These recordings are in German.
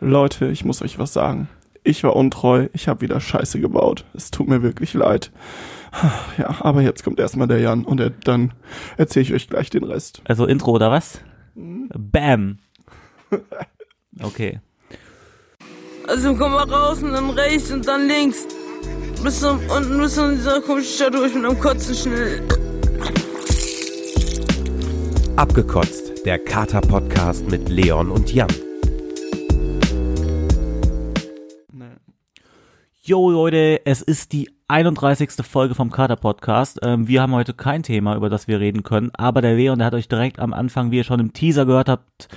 Leute, ich muss euch was sagen. Ich war untreu, ich habe wieder Scheiße gebaut. Es tut mir wirklich leid. Ja, aber jetzt kommt erstmal der Jan und er, dann erzähle ich euch gleich den Rest. Also Intro oder was? Bam. Okay. Also komm mal raus und dann rechts und dann links. Bis zum, unten bis zu dieser komischen Stadt durch mit einem Kotzen schnell. Abgekotzt, der Kater-Podcast mit Leon und Jan. Jo Leute, es ist die 31. Folge vom Kater Podcast. Ähm, wir haben heute kein Thema, über das wir reden können, aber der Leon, der hat euch direkt am Anfang, wie ihr schon im Teaser gehört habt,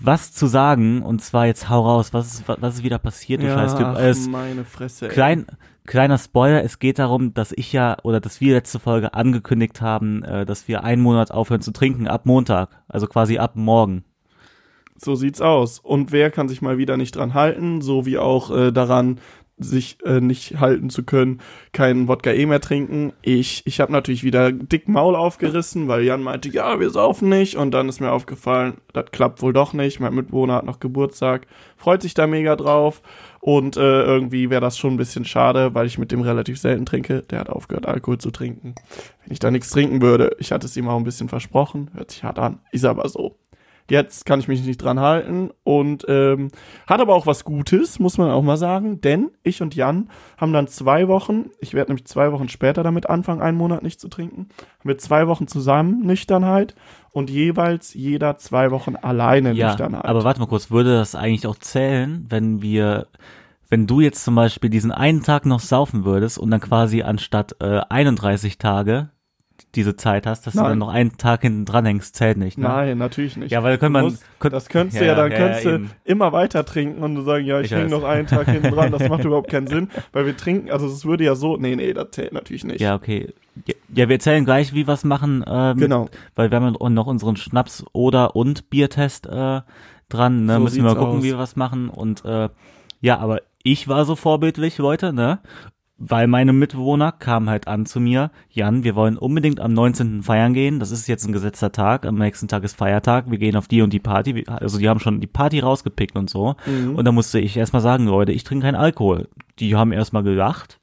was zu sagen. Und zwar jetzt hau raus, was ist, was ist wieder passiert, du Scheißtyp? ach, Es, meine Fresse. ey. klein, kleiner Spoiler, es geht darum, dass ich ja, oder dass wir letzte Folge angekündigt haben, äh, dass wir einen Monat aufhören zu trinken, ab Montag. Also quasi ab morgen. So sieht's aus. Und wer kann sich mal wieder nicht dran halten, so wie auch äh, daran, sich äh, nicht halten zu können, keinen Wodka eh mehr trinken. Ich, ich habe natürlich wieder dick Maul aufgerissen, weil Jan meinte, ja, wir saufen nicht. Und dann ist mir aufgefallen, das klappt wohl doch nicht. Mein Mitbewohner hat noch Geburtstag, freut sich da mega drauf. Und äh, irgendwie wäre das schon ein bisschen schade, weil ich mit dem relativ selten trinke. Der hat aufgehört, Alkohol zu trinken. Wenn ich da nichts trinken würde, ich hatte es ihm auch ein bisschen versprochen, hört sich hart an, ist aber so. Jetzt kann ich mich nicht dran halten und ähm, hat aber auch was Gutes, muss man auch mal sagen, denn ich und Jan haben dann zwei Wochen, ich werde nämlich zwei Wochen später damit anfangen, einen Monat nicht zu trinken, haben wir zwei Wochen zusammen Nüchternheit und jeweils jeder zwei Wochen alleine Ja, Nüchternheit. aber warte mal kurz, würde das eigentlich auch zählen, wenn wir, wenn du jetzt zum Beispiel diesen einen Tag noch saufen würdest und dann quasi anstatt äh, 31 Tage diese Zeit hast, dass du Nein. dann noch einen Tag hinten dran hängst, zählt nicht, ne? Nein, natürlich nicht. Ja, weil dann könnte Du man, musst- könnt- das könntest du Ja, ja, dann ja, könntest ja, du immer weiter trinken und du sagen, ja, ich, Ich hänge noch einen Tag hinten dran, das macht überhaupt keinen Sinn, weil wir trinken, also es würde ja so, nee, nee, das zählt natürlich nicht. ja, okay. Ja, Ja, wir erzählen gleich, wie wir es machen, ähm, Genau. weil wir haben ja noch unseren Schnaps- oder und Biertest äh, dran, ne? So Müssen wir mal gucken, aus. wie wir was machen und äh, ja, aber ich war so vorbildlich, Leute, ne? Weil meine Mitbewohner kamen halt an zu mir, Jan, wir wollen unbedingt am 19. feiern gehen. Das ist jetzt ein gesetzter Tag. Am nächsten Tag ist Feiertag. Wir gehen auf die und die Party. Also die haben schon die Party rausgepickt und so. Mhm. Und da musste ich erstmal sagen, Leute, ich trinke keinen Alkohol. Die haben erstmal gelacht,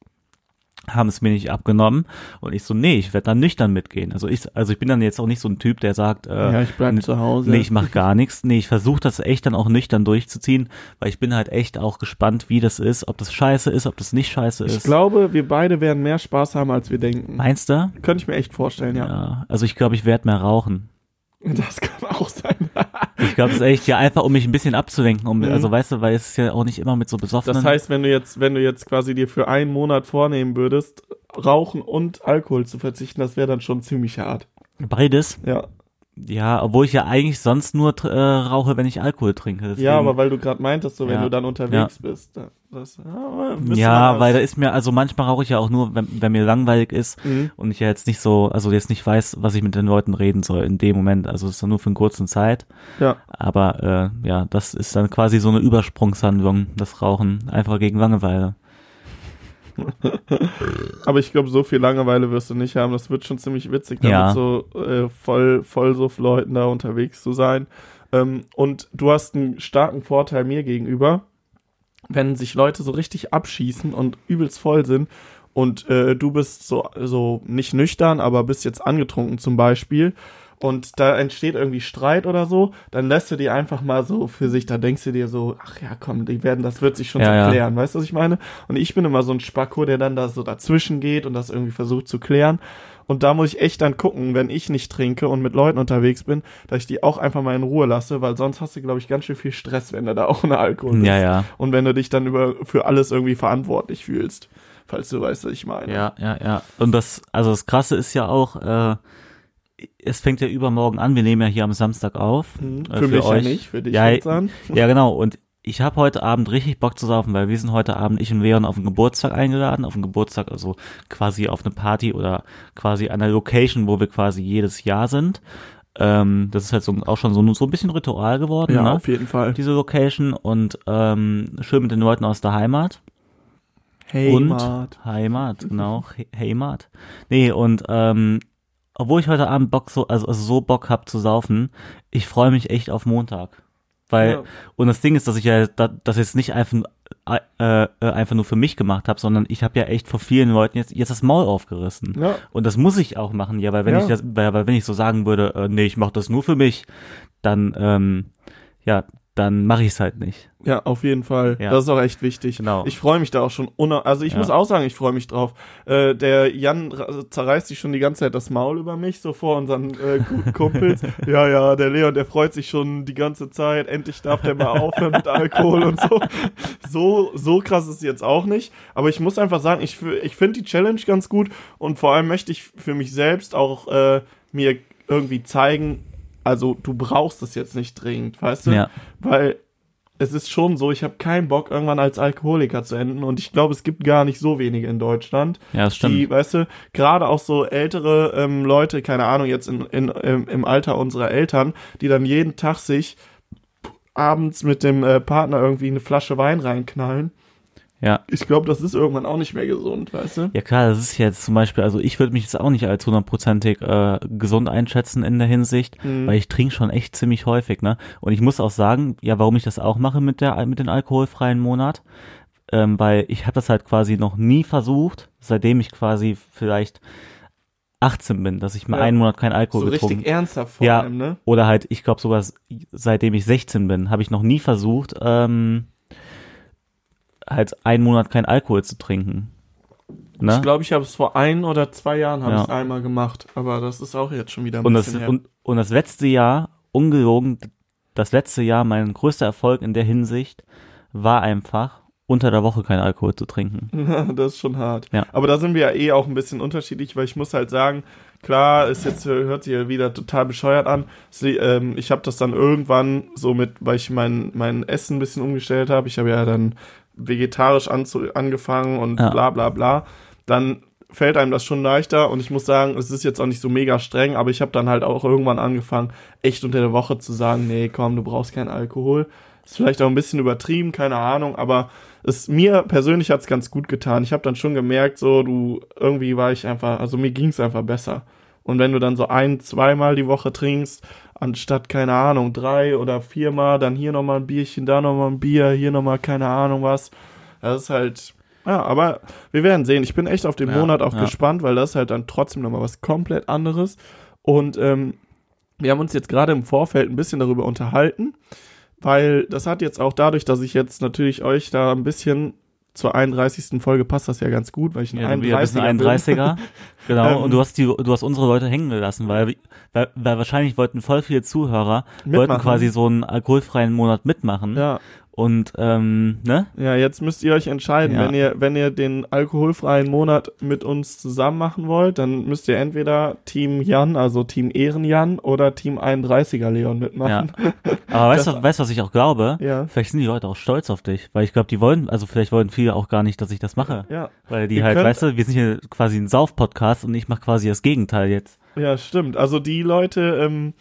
haben es mir nicht abgenommen. Und ich so, nee, ich werde dann nüchtern mitgehen. Also ich, also ich bin dann jetzt auch nicht so ein Typ, der sagt, äh, Ja, ich bleib zu Hause. Nee, ich mach gar nichts. Nee, ich versuche das echt dann auch nüchtern durchzuziehen, weil ich bin halt echt auch gespannt, wie das ist, ob das scheiße ist, ob das nicht scheiße ist. Ich glaube, wir beide werden mehr Spaß haben, als wir denken. Meinst du? Könnte ich mir echt vorstellen, ja. Ja. Also ich glaube, ich werde mehr rauchen. Das kann auch sein. Ich glaube, es ist echt ja einfach, um mich ein bisschen abzulenken. Um, Also weißt du, weil es ist ja auch nicht immer mit so besoffenen. Das heißt, wenn du jetzt, wenn du jetzt quasi dir für einen Monat vornehmen würdest, Rauchen und Alkohol zu verzichten, das wäre dann schon ziemlich hart. beides. Ja. Ja, obwohl ich ja eigentlich sonst nur äh, rauche, wenn ich Alkohol trinke. Deswegen, Ja, aber weil du gerade meintest, so wenn Ja. du dann unterwegs bist. da- Das, ja, ja, weil da ist mir, also manchmal rauche ich ja auch nur, wenn, wenn mir langweilig ist Mhm. und ich ja jetzt nicht so, also jetzt nicht weiß, was ich mit den Leuten reden soll in dem Moment. Also es ist dann nur für eine kurze Zeit. Ja. Aber äh, ja, das ist dann quasi so eine Übersprungshandlung, das Rauchen, einfach gegen Langeweile. Aber ich glaube, so viel Langeweile wirst du nicht haben. Das wird schon ziemlich witzig, damit Ja. so äh, voll, voll so Leuten da unterwegs zu sein. Ähm, und du hast einen starken Vorteil mir gegenüber, wenn sich Leute so richtig abschießen und übelst voll sind und äh, du bist so, so nicht nüchtern, aber bist jetzt angetrunken zum Beispiel und da entsteht irgendwie Streit oder so, dann lässt du die einfach mal so für sich, da denkst du dir so, ach ja, komm, die werden, das wird sich schon Ja, so ja. klären, weißt du, was ich meine? Und ich bin immer so ein Spacko, der dann da so dazwischen geht und das irgendwie versucht zu klären. Und da muss ich echt dann gucken, wenn ich nicht trinke und mit Leuten unterwegs bin, dass ich die auch einfach mal in Ruhe lasse, weil sonst hast du, glaube ich, ganz schön viel Stress, wenn du da ohne Alkohol bist. Ja, ja. Und wenn du dich dann über, für alles irgendwie verantwortlich fühlst. Falls du weißt, was ich meine. Ja, ja, ja. Und das, also das Krasse ist ja auch, äh, es fängt ja übermorgen an, wir nehmen ja hier am Samstag auf. Mhm. äh, Für, mich ja nicht, für dich Ja, an. Ja, genau. Und ich habe heute Abend richtig Bock zu saufen, weil wir sind heute Abend, ich und Leon, auf einen Geburtstag eingeladen. Auf einen Geburtstag, also quasi auf eine Party oder quasi an einer Location, wo wir quasi jedes Jahr sind. Ähm, das ist halt so, auch schon so, so ein bisschen Ritual geworden, Ja, ne? auf jeden Fall. diese Location und ähm, schön mit den Leuten aus der Heimat. Hey, und. Heimat, genau, He- Heimat. Nee, und ähm, obwohl ich heute Abend Bock so, also, also so Bock hab zu saufen, ich freue mich echt auf Montag. Weil, Ja. und das Ding ist, dass ich ja da- das jetzt nicht einfach, äh, äh, einfach nur für mich gemacht habe, sondern ich habe ja echt vor vielen Leuten jetzt, jetzt das Maul aufgerissen. Ja. Und das muss ich auch machen, ja, weil wenn Ja. ich das, weil, weil wenn ich so sagen würde, äh, nee, ich mache das nur für mich, dann, ähm, ja, dann mache ich es halt nicht. Ja, auf jeden Fall. Ja. Das ist auch echt wichtig. Genau. Ich freue mich da auch schon. Also ich Ja. muss auch sagen, ich freue mich drauf. Äh, der Jan zerreißt sich schon die ganze Zeit das Maul über mich, so vor unseren äh, guten Kumpels. ja, ja, der Leon, der freut sich schon die ganze Zeit. Endlich darf der mal aufhören mit Alkohol und so. So, so krass ist es jetzt auch nicht. Aber ich muss einfach sagen, ich, ich finde die Challenge ganz gut und vor allem möchte ich für mich selbst auch äh, mir irgendwie zeigen, also du brauchst es jetzt nicht dringend, weißt du? Ja. Weil es ist schon so, ich habe keinen Bock, irgendwann als Alkoholiker zu enden. Und ich glaube, es gibt gar nicht so wenige in Deutschland. Ja, das stimmt. Die, weißt du, gerade auch so ältere ähm, Leute, keine Ahnung, jetzt in, in, im, im Alter unserer Eltern, die dann jeden Tag sich abends mit dem äh, Partner irgendwie eine Flasche Wein reinknallen. Ja. Ich glaube, das ist irgendwann auch nicht mehr gesund, weißt du? Ja klar, das ist jetzt zum Beispiel, also ich würde mich jetzt auch nicht als hundertprozentig äh, gesund einschätzen in der Hinsicht, Mhm. weil ich trinke schon echt ziemlich häufig, ne? Und ich muss auch sagen, ja, warum ich das auch mache mit der mit den alkoholfreien Monat, ähm, weil ich habe das halt quasi noch nie versucht, seitdem ich quasi vielleicht 18 bin, dass ich mal Ja. einen Monat keinen Alkohol So getrunken richtig ernsthaft vor Ja. allem, ne? oder halt, ich glaube sogar seitdem ich 16 bin, habe ich noch nie versucht, ähm, halt einen Monat keinen Alkohol zu trinken. Ne? Ich glaube, ich habe es vor ein oder zwei Jahren habe Ja. ich es einmal gemacht, aber das ist auch jetzt schon wieder ein und das, bisschen her. und, und das letzte Jahr, ungelogen, das letzte Jahr, mein größter Erfolg in der Hinsicht war einfach, unter der Woche keinen Alkohol zu trinken. das ist schon hart. Ja. Aber da sind wir ja eh auch ein bisschen unterschiedlich, weil ich muss halt sagen, klar, ist jetzt hört sich ja wieder total bescheuert an. Ähm, ich habe das dann irgendwann so mit, weil ich mein mein Essen ein bisschen umgestellt habe. Ich habe ja dann vegetarisch angefangen und Ja. bla bla bla. Dann fällt einem das schon leichter und ich muss sagen, es ist jetzt auch nicht so mega streng, aber ich habe dann halt auch irgendwann angefangen, echt unter der Woche zu sagen, nee, komm, du brauchst keinen Alkohol. Ist vielleicht auch ein bisschen übertrieben, keine Ahnung, aber es mir persönlich hat's ganz gut getan. Ich habe dann schon gemerkt, so du irgendwie war ich einfach, also mir ging's einfach besser. Und wenn du dann so ein, zweimal die Woche trinkst, anstatt keine Ahnung drei oder viermal, dann hier noch mal ein Bierchen, da noch mal ein Bier, hier noch mal keine Ahnung was, das ist halt ja, aber wir werden sehen. Ich bin echt auf den Ja, Monat auch ja. gespannt, weil das ist halt dann trotzdem noch mal was komplett anderes. Und ähm, wir haben uns jetzt gerade im Vorfeld ein bisschen darüber unterhalten, weil das hat jetzt auch dadurch, dass ich jetzt natürlich euch da ein bisschen zur 31. Folge passt das ja ganz gut, weil ich ein Ja, du bist 31er, ein bin. 31er. Genau, Ähm. und du hast die, du hast unsere Leute hängen gelassen, weil, weil, weil wahrscheinlich wollten voll viele Zuhörer, wollten Mitmachen. quasi so einen alkoholfreien Monat mitmachen. Ja, Und, ähm, ne? ja, jetzt müsst ihr euch entscheiden, Ja. wenn ihr wenn ihr den alkoholfreien Monat mit uns zusammen machen wollt, dann müsst ihr entweder Team Jan, also Team Ehren Jan oder Team 31er Leon mitmachen. Aber weißt du, weißt was ich auch glaube? Ja. Vielleicht sind die Leute auch stolz auf dich, weil ich glaube, die wollen, also vielleicht wollen viele auch gar nicht, dass ich das mache. Ja, Weil die Ihr halt, weißt du, wir sind hier quasi ein Sauf-Podcast und ich mache quasi das Gegenteil jetzt. Ja, stimmt. Also die Leute, ähm,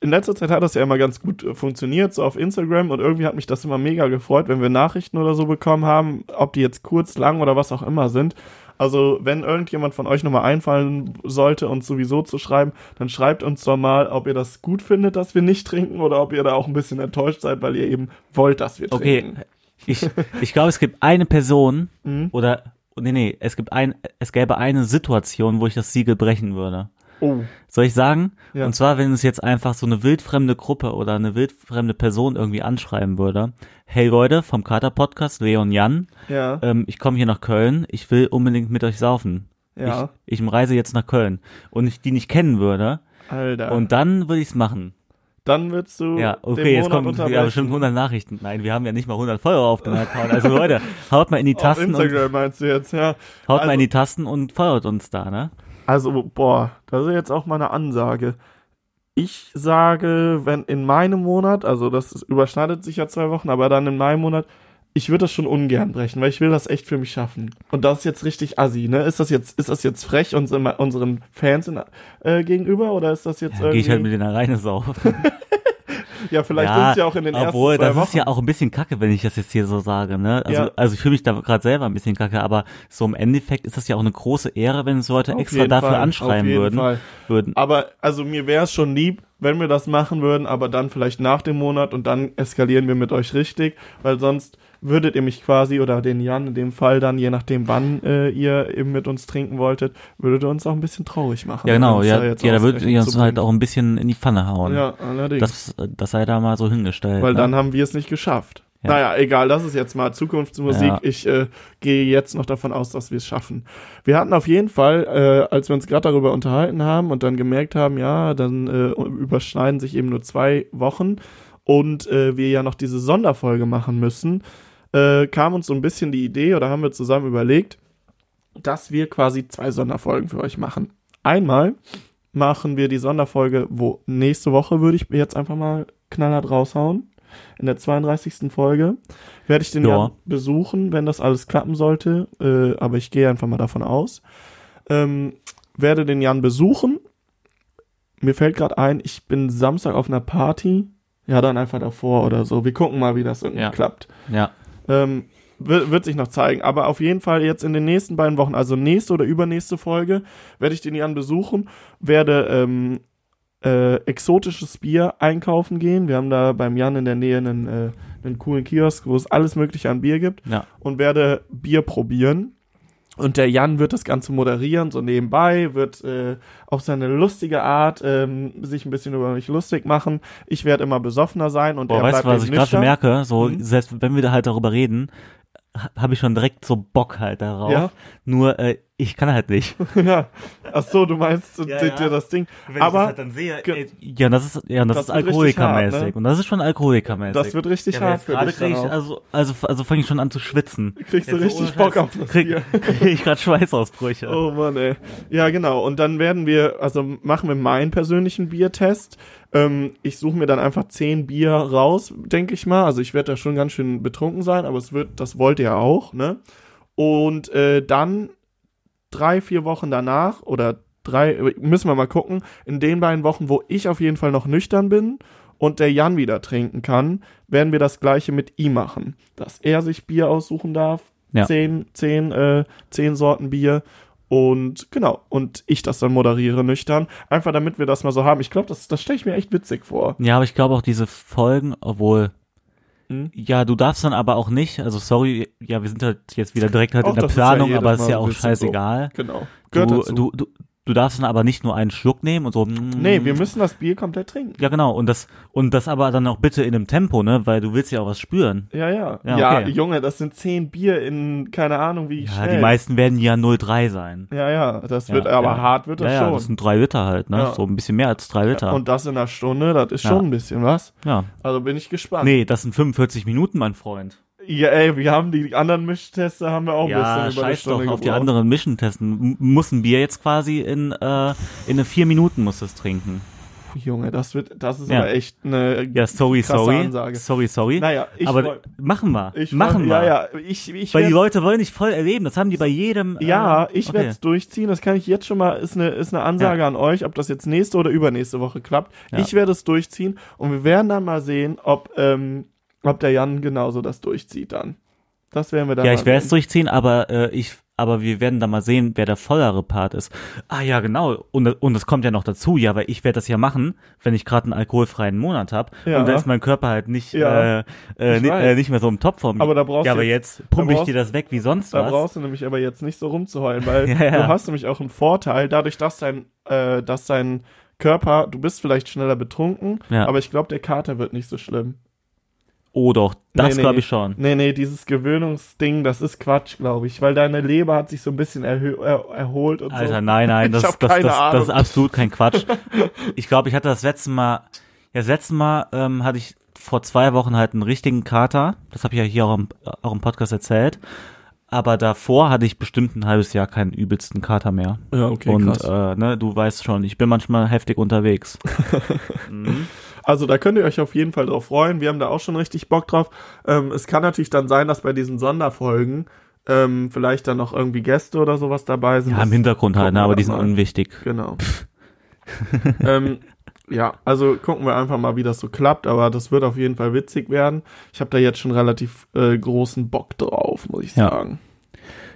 in letzter Zeit hat das ja immer ganz gut äh, funktioniert, so auf Instagram und irgendwie hat mich das immer mega gefreut, wenn wir Nachrichten oder so bekommen haben, ob die jetzt kurz, lang oder was auch immer sind. Also, wenn irgendjemand von euch nochmal einfallen sollte, uns sowieso zu schreiben, dann schreibt uns doch mal, ob ihr das gut findet, dass wir nicht trinken oder ob ihr da auch ein bisschen enttäuscht seid, weil ihr eben wollt, dass wir Okay, trinken. ich, ich glaube, es gibt eine Person Mhm. oder, nee, nee, es gibt ein, es gäbe eine Situation, wo ich das Siegel brechen würde. Oh, Soll ich sagen? Ja. Und zwar, wenn es jetzt einfach so eine wildfremde Gruppe oder eine wildfremde Person irgendwie anschreiben würde. Hey Leute, vom Kater Podcast, Leon Jan, ja, ähm, ich komme hier nach Köln, ich will unbedingt mit euch saufen. ja, Ich, ich reise jetzt nach Köln und ich die nicht kennen würde. Alter. Und dann würde ich's machen. dann willst du Ja, okay, jetzt kommen ja bestimmt 100 Nachrichten. Nein, wir haben ja nicht mal 100 Follower auf dem Account. Also Leute, haut mal in die Auf Tasten und, Instagram meinst du jetzt, ja. haut mal Also- in die Tasten und feuert uns da, ne? Also, boah, das ist jetzt auch mal eine Ansage. Ich sage, wenn in meinem Monat, also das ist- überschneidet sich ja zwei Wochen, aber dann in meinem Monat, ich würde das schon ungern brechen, weil ich will das echt für mich schaffen. Und das ist jetzt richtig assi, ne? Ist das jetzt, ist das jetzt frech uns, unseren Fans in, äh, gegenüber oder ist das jetzt Ja, Gehe irgendwie? ich halt mit denen alleine saufen. ja, vielleicht ja, ist es ja auch in den obwohl, ersten zwei das Wochen. ist ja auch ein bisschen kacke, wenn ich das jetzt hier so sage, ne? Also, Ja. also ich fühle mich da gerade selber ein bisschen kacke, aber so im Endeffekt ist das ja auch eine große Ehre, wenn uns Leute Auf extra dafür Fall, anschreiben auf jeden würden. Fall. würden. Aber also mir wäre es schon lieb, wenn wir das machen würden, aber dann vielleicht nach dem Monat und dann eskalieren wir mit euch richtig, weil sonst würdet ihr mich quasi oder den Jan in dem Fall dann, je nachdem wann äh, ihr eben mit uns trinken wolltet, würdet ihr uns auch ein bisschen traurig machen. Ja, genau, ja, jetzt ja da würdet ihr uns halt auch ein bisschen in die Pfanne hauen. Ja, allerdings. Das, das sei da mal so hingestellt. weil ne? dann haben wir es nicht geschafft. Ja. Naja, egal, das ist jetzt mal Zukunftsmusik. Ja. Ich äh, gehe jetzt noch davon aus, dass wir es schaffen. Wir hatten auf jeden Fall, äh, als wir uns gerade darüber unterhalten haben und dann gemerkt haben, ja, dann äh, überschneiden sich eben nur zwei Wochen und äh, wir ja noch diese Sonderfolge machen müssen, äh, kam uns so ein bisschen die Idee oder haben wir zusammen überlegt, dass wir quasi zwei Sonderfolgen für euch machen. Einmal machen wir die Sonderfolge, wo nächste Woche würde ich jetzt einfach mal knallhart raushauen. In der 32. Folge werde ich den Ja. Jan besuchen, wenn das alles klappen sollte. Äh, aber ich gehe einfach mal davon aus. Ähm, werde den Jan besuchen. Mir fällt gerade ein, ich bin Samstag auf einer Party. Ja, dann einfach davor oder so. Wir gucken mal, wie das irgendwie Ja. klappt. Ja. Ähm, wird, wird sich noch zeigen. Aber auf jeden Fall jetzt in den nächsten beiden Wochen, also nächste oder übernächste Folge, werde ich den Jan besuchen, werde ähm, äh, exotisches Bier einkaufen gehen. Wir haben da beim Jan in der Nähe einen, äh, einen coolen Kiosk, wo es alles Mögliche an Bier gibt Ja. und werde Bier probieren. Und der Jan wird das Ganze moderieren, so nebenbei, wird äh, auf seine lustige Art ähm, sich ein bisschen über mich lustig machen. Ich werde immer besoffener sein und Boah, er weißt du, bleibt was eben ich gerade schon merke? So, Mhm. selbst wenn wir da halt darüber reden, habe ich schon direkt so Bock halt darauf. Ja. Nur, äh, ich kann halt nicht. ja. Ach so, du meinst Ja, dir ja. das Ding. Wenn Aber ich das halt dann sehe, ey, ja, das ist, ja, das, Das ist alkoholikermäßig. hart, ne? Und das ist schon alkoholikermäßig. das wird richtig ja, hart gerade dich. krieg ich, also, also, also fange ich schon an zu schwitzen. Kriegst du so richtig Bock auf das krieg, Bier. krieg ich gerade Schweißausbrüche. Oh Mann, ey. Ja, genau. Und dann werden wir, also machen wir meinen persönlichen Biertest. Ähm, ich suche mir dann einfach zehn Bier raus, denke ich mal. Also ich werde da schon ganz schön betrunken sein, aber es wird, das wollt ihr auch, ne? Und äh, dann drei, vier Wochen danach oder drei, müssen wir mal gucken, in den beiden Wochen, wo ich auf jeden Fall noch nüchtern bin und der Jan wieder trinken kann, werden wir das gleiche mit ihm machen. Dass er sich Bier aussuchen darf. Ja. Zehn, zehn, äh, zehn Sorten Bier. Und genau, und ich das dann moderiere nüchtern. Einfach damit wir das mal so haben. Ich glaube, das, das stelle ich mir echt witzig vor. Ja, aber ich glaube auch diese Folgen, obwohl, Hm? ja, du darfst dann aber auch nicht, also sorry, ja, wir sind halt jetzt wieder direkt halt Auch in der ja Planung, jedes aber ist ja auch scheißegal. Genau. Gehört Du, dazu. du, du, du darfst dann aber nicht nur einen Schluck nehmen und so. nee, wir müssen das Bier komplett trinken. Ja, genau. Und das, und das aber dann auch bitte in einem Tempo, ne? Weil du willst ja auch was spüren. Ja, ja. Ja, Ja, okay. Junge, das sind zehn Bier in, keine Ahnung, wie Ja, schnell. die meisten werden ja 0,3 sein. Ja, ja, das Ja, wird, aber ja. hart wird das ja, ja, schon. das sind drei Liter halt, ne? Ja. So ein bisschen mehr als drei Liter. Und das in einer Stunde, das ist Ja. schon ein bisschen was. ja. Also bin ich gespannt. Nee, das sind 45 Minuten, mein Freund. Ja, ey, wir haben die anderen Mischteste haben wir auch ein ja, bisschen über scheiß doch Stunde auf die gebraucht. anderen Mission testen. M muss ein Bier jetzt quasi in, äh, in eine vier Minuten muss es trinken. Junge, das wird, das ist Ja. aber echt eine Ja, sorry, sorry. Ansage. Sorry, sorry. Naja, ich aber freu- machen wir. Ich machen wir. Ja, ja, ich, ich Weil die Leute wollen nicht voll erleben. Das haben die bei jedem. Ja, äh, ich okay. werde es durchziehen. Das kann ich jetzt schon mal, ist eine, ist eine Ansage an euch, ob das jetzt nächste oder übernächste Woche klappt. Ja. Ich werde es durchziehen und wir werden dann mal sehen, ob, ähm, ob der Jan genauso das durchzieht dann. Das werden wir dann Ja, ich werde es durchziehen, aber äh, ich, aber wir werden da mal sehen, wer der vollere Part ist. Ah ja, genau. Und und es kommt ja noch dazu, ja, weil ich werde das ja machen, wenn ich gerade einen alkoholfreien Monat habe Ja. und da ist mein Körper halt nicht Ja. äh, äh, äh, nicht mehr so im Topform. Aber da brauchst ja, du aber jetzt- jetzt pumpe da ich brauchst- dir das weg wie sonst Da was. brauchst du nämlich aber jetzt nicht so rumzuheulen, weil Ja, du hast nämlich auch einen Vorteil, dadurch, dass dein, äh, dass dein Körper, du bist vielleicht schneller betrunken, aber ich glaube, der Kater wird nicht so schlimm. Oh doch, das Nee, glaube ich schon. Nee, nee, dieses Gewöhnungsding, das ist Quatsch, glaube ich, weil deine Leber hat sich so ein bisschen er erholt und Alter, so. nein, nein, das, das, das, das, ist absolut kein Quatsch. Ich glaube, ich hatte das letzte Mal, ja, das letzte Mal ähm, hatte ich vor zwei Wochen halt einen richtigen Kater. Das habe ich ja hier auch im, auch im Podcast erzählt. Aber davor hatte ich bestimmt ein halbes Jahr keinen übelsten Kater mehr. Ja, okay, Und krass. äh, ne, du weißt schon, ich bin manchmal heftig unterwegs. Also da könnt ihr euch auf jeden Fall drauf freuen. Wir haben da auch schon richtig Bock drauf. Ähm, es kann natürlich dann sein, dass bei diesen Sonderfolgen ähm, vielleicht dann noch irgendwie Gäste oder sowas dabei sind. Ja, Das im Hintergrund halt, ne, aber die sind mal. unwichtig. Genau. ähm, ja, also gucken wir einfach mal, wie das so klappt, aber das wird auf jeden Fall witzig werden. Ich habe da jetzt schon relativ äh, großen Bock drauf, muss ich Ja. sagen.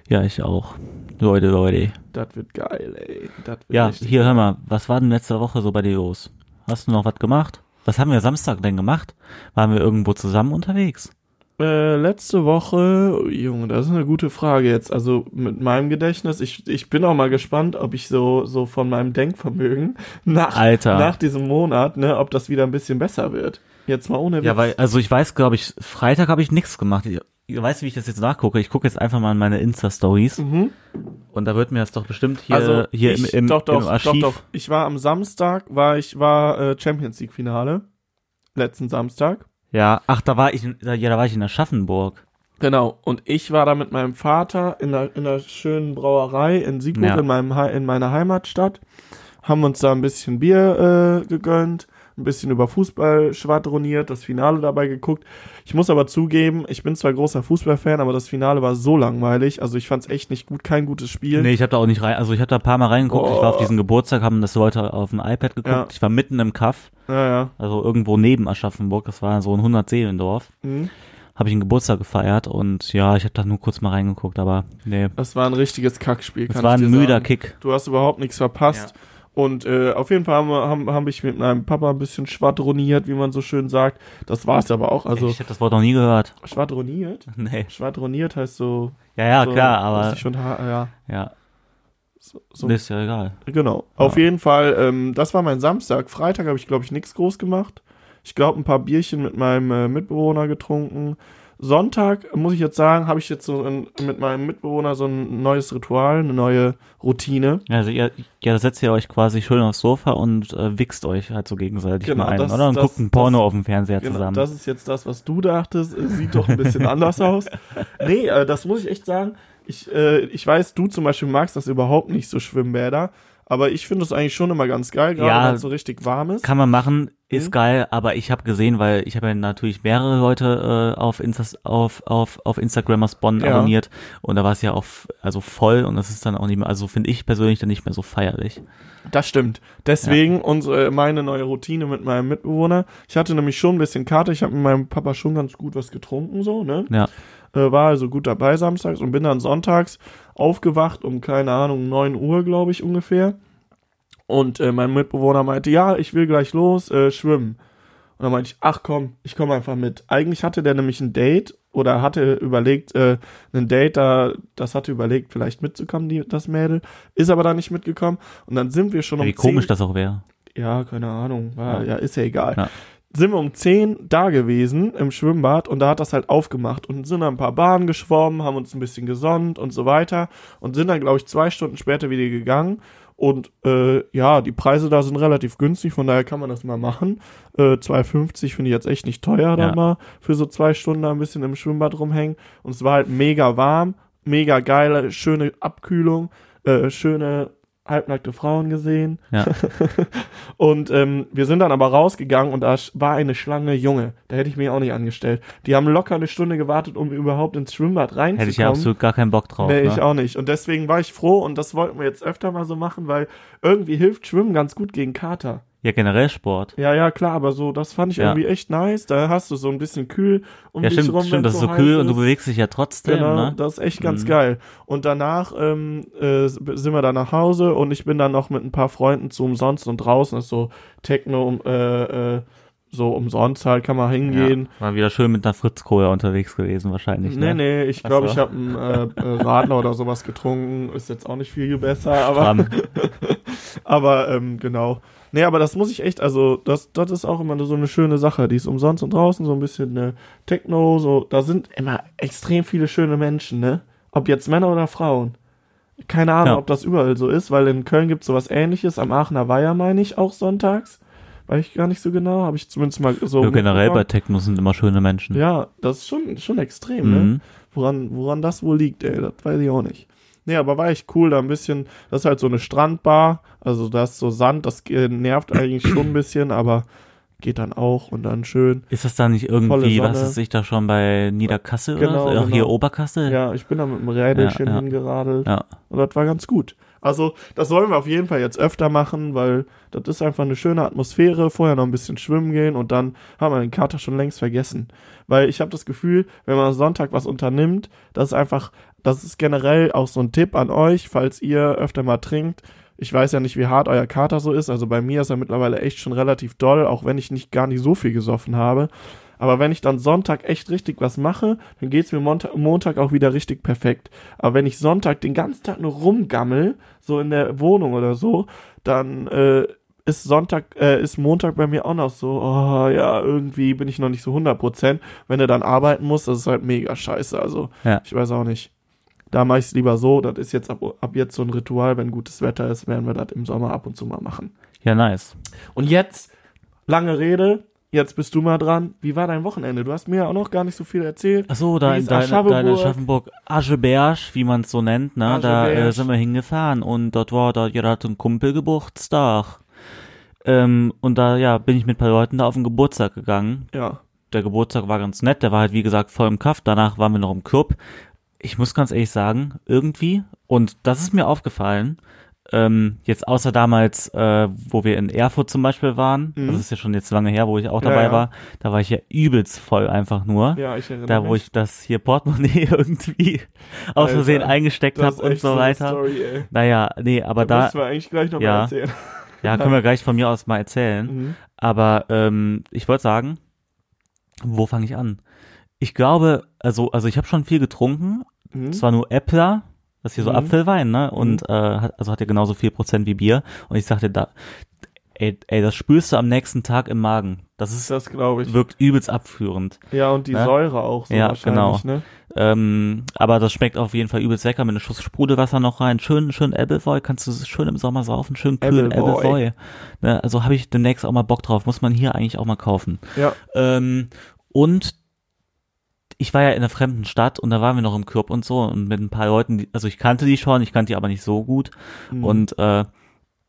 Ja, ich auch. Leute, Leute. Das wird geil, ey. Wird Ja, hier, hör mal, was war denn letzte Woche so bei dir los? Hast du noch was gemacht? Was haben wir Samstag denn gemacht? Waren wir irgendwo zusammen unterwegs? Äh, letzte Woche, Junge, das ist eine gute Frage jetzt. Also mit meinem Gedächtnis, ich, ich bin auch mal gespannt, ob ich so, so von meinem Denkvermögen nach, Alter. nach diesem Monat, ne, ob das wieder ein bisschen besser wird. Jetzt mal ohne Witz. Ja, weil, also ich weiß, glaube ich, Freitag habe ich nichts gemacht. Ich, ich weiß, wie ich das jetzt nachgucke. Ich gucke jetzt einfach mal in meine Insta-Stories. Mhm. Und da wird mir das doch bestimmt hier, also hier ich, im, im, doch, doch, im Archiv. doch, doch. Ich war am Samstag, war ich war äh, Champions League Finale letzten Samstag. Ja, ach, da war ich, in- da- ja, da war ich in Aschaffenburg. Genau. Und ich war da mit meinem Vater in der, in der schönen Brauerei in Siegburg Ja. in meinem in meiner Heimatstadt, haben uns da ein bisschen Bier äh, gegönnt, ein bisschen über Fußball schwadroniert, das Finale dabei geguckt. Ich muss aber zugeben, ich bin zwar großer Fußballfan, aber das Finale war so langweilig. Also ich fand es echt nicht gut, kein gutes Spiel. Nee, ich habe da auch nicht rein, also ich habe da ein paar Mal reingeguckt. Ich war auf Oh. diesen Geburtstag, haben das Leute auf dem iPad geguckt. Ja. Ich war mitten im Kaff, Ja, ja. also irgendwo neben Aschaffenburg. Das war so ein 100 Seelendorf. Mhm. Habe ich einen Geburtstag gefeiert und ja, ich habe da nur kurz mal reingeguckt, aber nee. Das war ein richtiges Kackspiel. Kann war ich ein müder sagen. Kick. Du hast überhaupt nichts verpasst. Und äh, auf jeden Fall haben, wir- haben, haben ich mit meinem Papa ein bisschen schwadroniert, wie man so schön sagt. Das war es aber auch. Also ich habe das Wort noch nie gehört. schwadroniert? Nee. Schwadroniert heißt so. Ja, ja, so, klar, aber ha- ja, ja, so, so, ist ja egal. genau. Auf jeden Fall, ähm, das war mein Samstag. Freitag habe ich, glaube ich, nichts groß gemacht. Ich glaube, ein paar Bierchen mit meinem äh, Mitbewohner getrunken. Sonntag, muss ich jetzt sagen, habe ich jetzt so ein, mit meinem Mitbewohner so ein neues Ritual, eine neue Routine. Also ihr, ja, da setzt ihr euch quasi schön aufs Sofa und äh, wichst euch halt so gegenseitig Genau, mal ein, das- oder? Und das- guckt ein Porno das- auf dem Fernseher Genau, zusammen. das ist jetzt das, was du dachtest. Es Sieht doch ein bisschen anders aus. Nee, äh, das muss ich echt sagen. Ich, äh, ich weiß, du zum Beispiel magst das überhaupt nicht so Schwimmbäder. Aber ich finde es eigentlich schon immer ganz geil, gerade Ja, wenn es so richtig warm ist. Kann man machen, ist Mhm. geil, aber ich habe gesehen, weil ich habe ja natürlich mehrere Leute äh, auf, Instas, auf, auf, auf Instagram aus Bonn Ja. abonniert und da war es ja auch also voll und das ist dann auch nicht mehr, also finde ich persönlich dann nicht mehr so feierlich. Das stimmt. Deswegen unsere, meine neue Routine mit meinem Mitbewohner. Ich hatte nämlich schon ein bisschen Karte. Ich habe mit meinem Papa schon ganz gut was getrunken, so, ne? Ja. Äh, war also gut dabei samstags und bin dann sonntags aufgewacht um, keine Ahnung, 9 Uhr, glaube ich, ungefähr. Und äh, mein Mitbewohner meinte, ja, ich will gleich los, äh, schwimmen. Und dann meinte ich, ach komm, ich komme einfach mit. Eigentlich hatte der nämlich ein Date oder hatte überlegt, äh, ein Date, da, das hatte überlegt, vielleicht mitzukommen, die, das Mädel, ist aber da nicht mitgekommen. Und dann sind wir schon um Wie 10 komisch das auch wäre. ja, keine Ahnung. War, Ja. ja. ist ja egal. Ja. Sind wir um 10 da gewesen im Schwimmbad und da hat das halt aufgemacht und sind dann ein paar Bahnen geschwommen, haben uns ein bisschen gesonnt und so weiter und sind dann, glaube ich, zwei Stunden später wieder gegangen. Und äh, ja, die Preise da sind relativ günstig, von daher kann man das mal machen. Äh, 2,50 finde ich jetzt echt nicht teuer, da Ja. mal für so zwei Stunden da ein bisschen im Schwimmbad rumhängen. Und es war halt mega warm, mega geile, schöne Abkühlung, äh, schöne halbnackte Frauen gesehen. Ja. Und ähm, wir sind dann aber rausgegangen und da war eine Schlange Junge. Da hätte ich mich auch nicht angestellt. Die haben locker eine Stunde gewartet, um überhaupt ins Schwimmbad reinzukommen. Hätte ich ja absolut gar keinen Bock drauf. Nee, ne? ich auch nicht. Und deswegen war ich froh und das wollten wir jetzt öfter mal so machen, weil irgendwie hilft Schwimmen ganz gut gegen Kater. Ja, generell Sport. Ja, ja, klar, aber so, das fand ich Ja. irgendwie echt nice. Da hast du so ein bisschen kühl um Ja, dich stimmt, rum, stimmt, wenn's das ist so kühl und du ist. bewegst dich ja trotzdem, Genau, ne? das ist echt ganz Mhm. geil. Und danach ähm, äh, sind wir dann nach Hause und ich bin dann noch mit ein paar Freunden zu umsonst und draußen ist so Techno, äh, äh, so umsonst halt, kann man hingehen. Ja, war wieder schön mit einer Fritz-Cola unterwegs gewesen wahrscheinlich, Nee, ne? nee, ich Ach glaube, so. ich habe einen äh, äh, Radler oder sowas getrunken. Ist jetzt auch nicht viel besser, aber, aber ähm, genau. Nee, aber das muss ich echt, also das, das ist auch immer so eine schöne Sache. Die ist umsonst und draußen so ein bisschen äh, Techno, so, da sind immer extrem viele schöne Menschen, ne? Ob jetzt Männer oder Frauen. Keine Ahnung, Ja. ob das überall so ist, weil in Köln gibt's sowas ähnliches. Am Aachener Weiher meine ich auch sonntags. Weiß ich gar nicht so genau, habe ich zumindest mal so. Ja, generell bei. Techno sind immer schöne Menschen. Ja, das ist schon, schon extrem, ne? Mhm. Woran, woran das wohl liegt, ey, das weiß ich auch nicht. Nee, aber war echt cool, da ein bisschen, das ist halt so eine Strandbar, also da ist so Sand, das äh, nervt eigentlich schon ein bisschen, aber geht dann auch und dann schön. Ist das da nicht irgendwie, was ist sich da schon bei Niederkassel Genau, oder so? Hier genau. Oberkassel? Ja, ich bin da mit dem Rädelchen Ja, ja. hingeradelt Ja. und das war ganz gut. Also, das sollen wir auf jeden Fall jetzt öfter machen, weil das ist einfach eine schöne Atmosphäre. Vorher noch ein bisschen schwimmen gehen und dann haben wir den Kater schon längst vergessen. Weil ich habe das Gefühl, wenn man Sonntag was unternimmt, das ist einfach, das ist generell auch so ein Tipp an euch, falls ihr öfter mal trinkt, ich weiß ja nicht, wie hart euer Kater so ist. Also bei mir ist er mittlerweile echt schon relativ doll, auch wenn ich nicht gar nicht so viel gesoffen habe. Aber wenn ich dann Sonntag echt richtig was mache, dann geht's mir Montag, Montag auch wieder richtig perfekt. Aber wenn ich Sonntag den ganzen Tag nur rumgammel, so in der Wohnung oder so, dann äh, ist Sonntag, äh, ist Montag bei mir auch noch so, oh ja, irgendwie bin ich noch nicht so 100%. Wenn du dann arbeiten musst, das ist halt mega scheiße. Also, Ja. ich weiß auch nicht. Da mache ich es lieber so, das ist jetzt ab, ab jetzt so ein Ritual, wenn gutes Wetter ist, werden wir das im Sommer ab und zu mal machen. Ja, nice. Und jetzt, lange Rede, jetzt bist du mal dran. Wie war dein Wochenende? Du hast mir ja auch noch gar nicht so viel erzählt. Ach so, da in ist deine, Aschaffenburg? Ascheberg, wie man es so nennt, ne? Da äh, sind wir hingefahren und dort war da gerade ein Kumpel Geburtstag. Ähm, und da, ja, bin ich mit ein paar Leuten da auf den Geburtstag gegangen. Ja. Der Geburtstag war ganz nett, der war halt wie gesagt voll im Kaff. Danach waren wir noch im Club. Ich muss ganz ehrlich sagen, irgendwie, und das ist mir aufgefallen, ähm, jetzt außer damals, äh, wo wir in Erfurt zum Beispiel waren, Mhm. das ist ja schon jetzt lange her, wo ich auch Ja, dabei ja. war, da war ich ja übelst voll einfach nur. Ja, ich erinnere Da, wo mich. ich das hier Portemonnaie irgendwie aus Versehen eingesteckt habe und so eine weiter. Story, ey. Naja, nee, aber da da, müssen wir eigentlich gleich noch ja. erzählen. ja, können wir gleich von mir aus mal erzählen. Mhm. Aber ähm, ich wollte sagen, wo fange ich an? Ich glaube, also, also ich habe schon viel getrunken. Mhm. Zwar nur Äppler, das ist hier so Mhm. Apfelwein, ne? Und äh, hat, also hat ja genauso viel Prozent wie Bier. Und ich sagte da, ey, ey, das spürst du am nächsten Tag im Magen. Das ist Das glaube ich. wirkt übelst abführend. Ja, und die Ne? Säure auch so Ja, wahrscheinlich, genau. ne? Ähm, aber das schmeckt auf jeden Fall übelst lecker mit einem Schuss Sprudelwasser noch rein. Schön, schön Appleboy, kannst du schön im Sommer saufen, schön Appleboy. Appleboy. Ne, also habe ich demnächst auch mal Bock drauf. Muss man hier eigentlich auch mal kaufen. Ja. Ähm, und ich war ja in einer fremden Stadt und da waren wir noch im Club und so und mit ein paar Leuten, die, also ich kannte die schon, ich kannte die aber nicht so gut. Mhm. Und äh,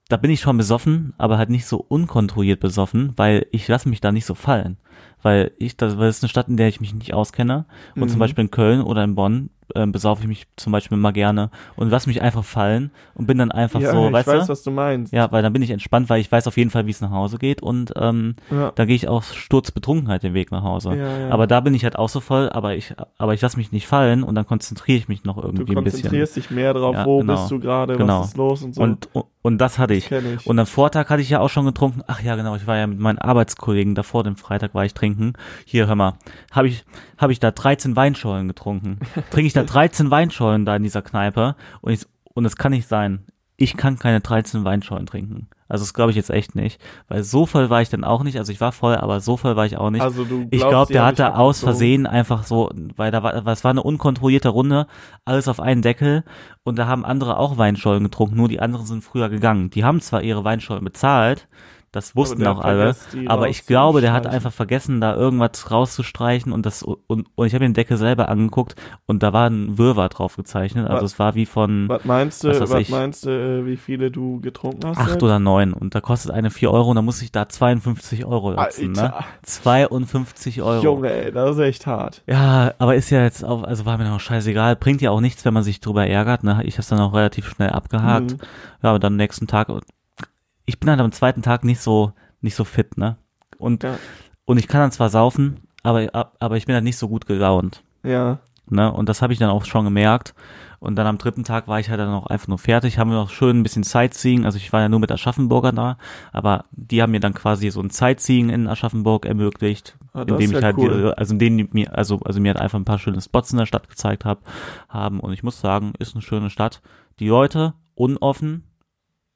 da bin ich schon besoffen, aber halt nicht so unkontrolliert besoffen, weil ich lasse mich da nicht so fallen. Weil ich, das, weil das ist eine Stadt, in der ich mich nicht auskenne. Und zum Mhm. Beispiel in Köln oder in Bonn ähm, besaufe ich mich zum Beispiel mal gerne und lass mich einfach fallen und bin dann einfach ja, so, ich weißt weiß, du? was du meinst. Ja, weil dann bin ich entspannt, weil ich weiß auf jeden Fall, wie es nach Hause geht und ähm, Ja. da gehe ich auch sturzbetrunken halt den Weg nach Hause. Ja. Aber da bin ich halt auch so voll, aber ich, aber ich lasse mich nicht fallen und dann konzentriere ich mich noch Du irgendwie ein bisschen. konzentrierst dich mehr drauf, wo genau. bist du gerade, Genau. was ist los und so. Und, und das hatte das ich. kenne ich. Und am Vortag hatte ich ja auch schon getrunken. Ach ja, genau, ich war ja mit meinen Arbeitskollegen davor, dem Freitag war ich trinken. Hier, hör mal, habe ich, hab ich da 13 Weinschollen getrunken. Trinke ich da 13 Weinschollen da in dieser Kneipe und ich, und es kann nicht sein. Ich kann keine 13 Weinschollen trinken. Also das glaube ich jetzt echt nicht, weil so voll war ich dann auch nicht. Also ich war voll, aber so voll war ich auch nicht. also du Ich glaubst, glaube, die der hab hat ich da aus. Versehen einfach so, weil da war, es war eine unkontrollierte Runde, alles auf einen Deckel und da haben andere auch Weinschollen getrunken, nur die anderen sind früher gegangen. Die haben zwar ihre Weinschollen bezahlt, das wussten auch alle, aber ich glaube, der hat einfach vergessen, da irgendwas rauszustreichen und das und, und ich habe den Deckel selber angeguckt und da war ein Wirrwarr drauf gezeichnet. Also Was- es war wie von Was meinst du, Was was, meinst du, äh, wie viele du getrunken hast? acht jetzt? oder neun und da kostet eine vier Euro und da muss ich da 52 Euro lassen, ne? Alter. 52 Euro. Junge, ey, das ist echt hart. Ja, aber ist ja jetzt auch, also war mir noch scheißegal, bringt ja auch nichts, wenn man sich drüber ärgert, ne? Ich hab's dann auch relativ schnell abgehakt. Mhm. Ja, aber dann am nächsten Tag, ich bin halt am zweiten Tag nicht so, nicht so fit, ne? Und, Ja. und ich kann dann zwar saufen, aber, aber ich bin halt nicht so gut gelaunt, Ja. ne? Und das habe ich dann auch schon gemerkt. Und dann am dritten Tag war ich halt dann auch einfach nur fertig, haben wir noch schön ein bisschen Sightseeing, also ich war ja nur mit Aschaffenburger da, aber die haben mir dann quasi so ein Sightseeing in Aschaffenburg ermöglicht, Ah, indem ich ja halt, cool. die, also in denen die mir, also, also mir halt einfach ein paar schöne Spots in der Stadt gezeigt hab, haben und ich muss sagen, ist eine schöne Stadt. Die Leute, unoffen,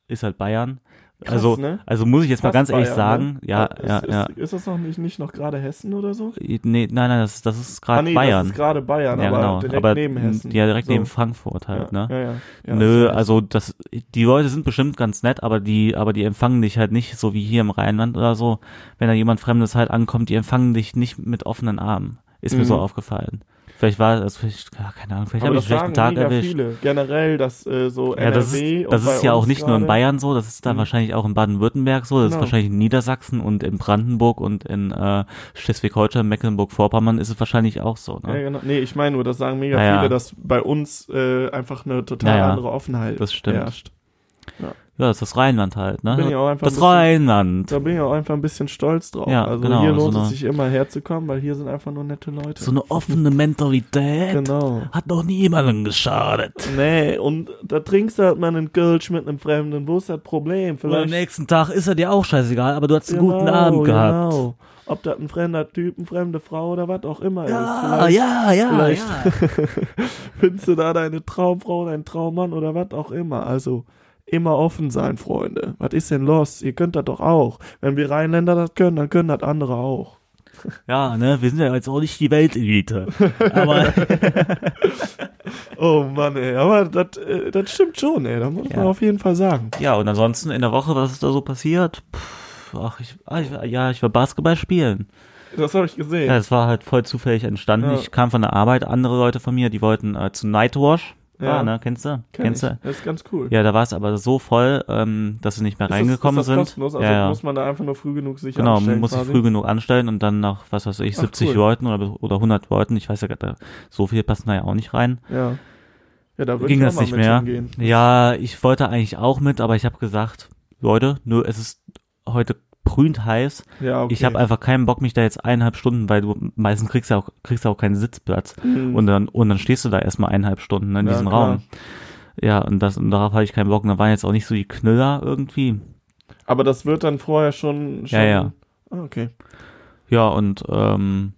ist halt Bayern. Krass, also, ne? also muss ich jetzt mal Fast ganz ehrlich Bayern, sagen, ne? ja, ist, ja, ist, ja. Ist das noch nicht, nicht noch gerade Hessen oder so? Nee, nein, nein, das, das ist gerade ah, nee, Bayern. das ist gerade Bayern, ja, aber genau. direkt aber neben Hessen. Ja, direkt So. neben Frankfurt halt, ja, ne? Ja, Nö, das also das, die Leute sind bestimmt ganz nett, aber die, aber die empfangen dich halt nicht so wie hier im Rheinland oder so. Wenn da jemand Fremdes halt ankommt, die empfangen dich nicht mit offenen Armen. Ist mir Mhm. so aufgefallen. Vielleicht war das, vielleicht, ja, keine Ahnung, vielleicht habe ich einen schlechten Tag erwischt. viele. Generell, dass äh, so Ja, das NRW ist, das ist ja auch nicht nur in gerade- Bayern so, das ist dann Mhm. wahrscheinlich auch in Baden-Württemberg so, das ist Genau. wahrscheinlich in Niedersachsen und in Brandenburg und in äh, Schleswig-Holstein, Mecklenburg-Vorpommern ist es wahrscheinlich auch so. Ja, Ne? genau. Nee, ich meine nur, das sagen mega Ja, ja. viele, dass bei uns äh, einfach eine total Ja, ja. andere Offenheit Das stimmt. herrscht. Ja, das ist das Rheinland halt, ne? Bin ich auch einfach das ein bisschen- Rheinland. Da bin ich auch einfach ein bisschen stolz drauf. Ja, also genau, hier lohnt so es sich immer herzukommen, weil hier sind einfach nur nette Leute. So eine offene Mentalität. genau. Hat noch niemandem geschadet. Nee, und da trinkst du halt mal einen Kölsch mit einem Fremden. Wo ist das Problem? Und am Vielleicht nächsten Tag ist er dir auch scheißegal, aber du hast einen guten Genau, Abend gehabt. Genau. Ob das ein fremder Typ, eine fremde Frau oder was auch immer ist. Ja, Vielleicht ja, ja, vielleicht- ja. findest du da deine Traumfrau, deinen Traummann oder was auch immer. Also immer offen sein, Freunde. Was ist denn los? Ihr könnt das doch auch. Wenn wir Rheinländer das können, dann können das andere auch. Ja, ne, wir sind ja jetzt auch nicht die Weltelite. Aber Oh Mann, ey. Aber das, äh, das stimmt schon, ey. Da muss Ja. man auf jeden Fall sagen. ja, und ansonsten in der Woche, was ist da so passiert? Pff, ach, ich, ah, ich, ja, ich war Basketball spielen. Das habe ich gesehen. Ja, es war halt voll zufällig entstanden. Ja. Ich kam von der Arbeit, andere Leute von mir, die wollten äh, zu Nightwash. Ja. Ja, ne, kennst du? Kenn kennst ich. du? Das ist ganz cool. Ja, da war es aber so voll, ähm, dass sie nicht mehr Ist das- reingekommen ist das sind. Kostenlos? Also ja, ja. muss man da einfach nur früh genug sich Genau, man anstellen muss sich früh genug anstellen und dann nach, was weiß ich, Ach, 70 cool. Leuten oder, oder 100 Leuten, ich weiß ja, nicht, so viel passen da ja auch nicht rein. Ja. Ja, da würde Ging ich das nicht mehr. hingehen. Ja, ich wollte eigentlich auch mit, aber ich habe gesagt, Leute, nur es ist heute brühend heiß. Ja, okay. Ich habe einfach keinen Bock, mich da jetzt eineinhalb Stunden, weil du meistens kriegst ja auch, kriegst ja auch keinen Sitzplatz. Mhm. Und dann, und dann stehst du da erstmal eineinhalb Stunden in Ja, diesem klar. Raum. Ja, und das, und darauf hatte ich keinen Bock. Und da waren jetzt auch nicht so die Knüller irgendwie. Aber das wird dann vorher schon. schon Ja, ja. Ah, okay. Ja, und ähm,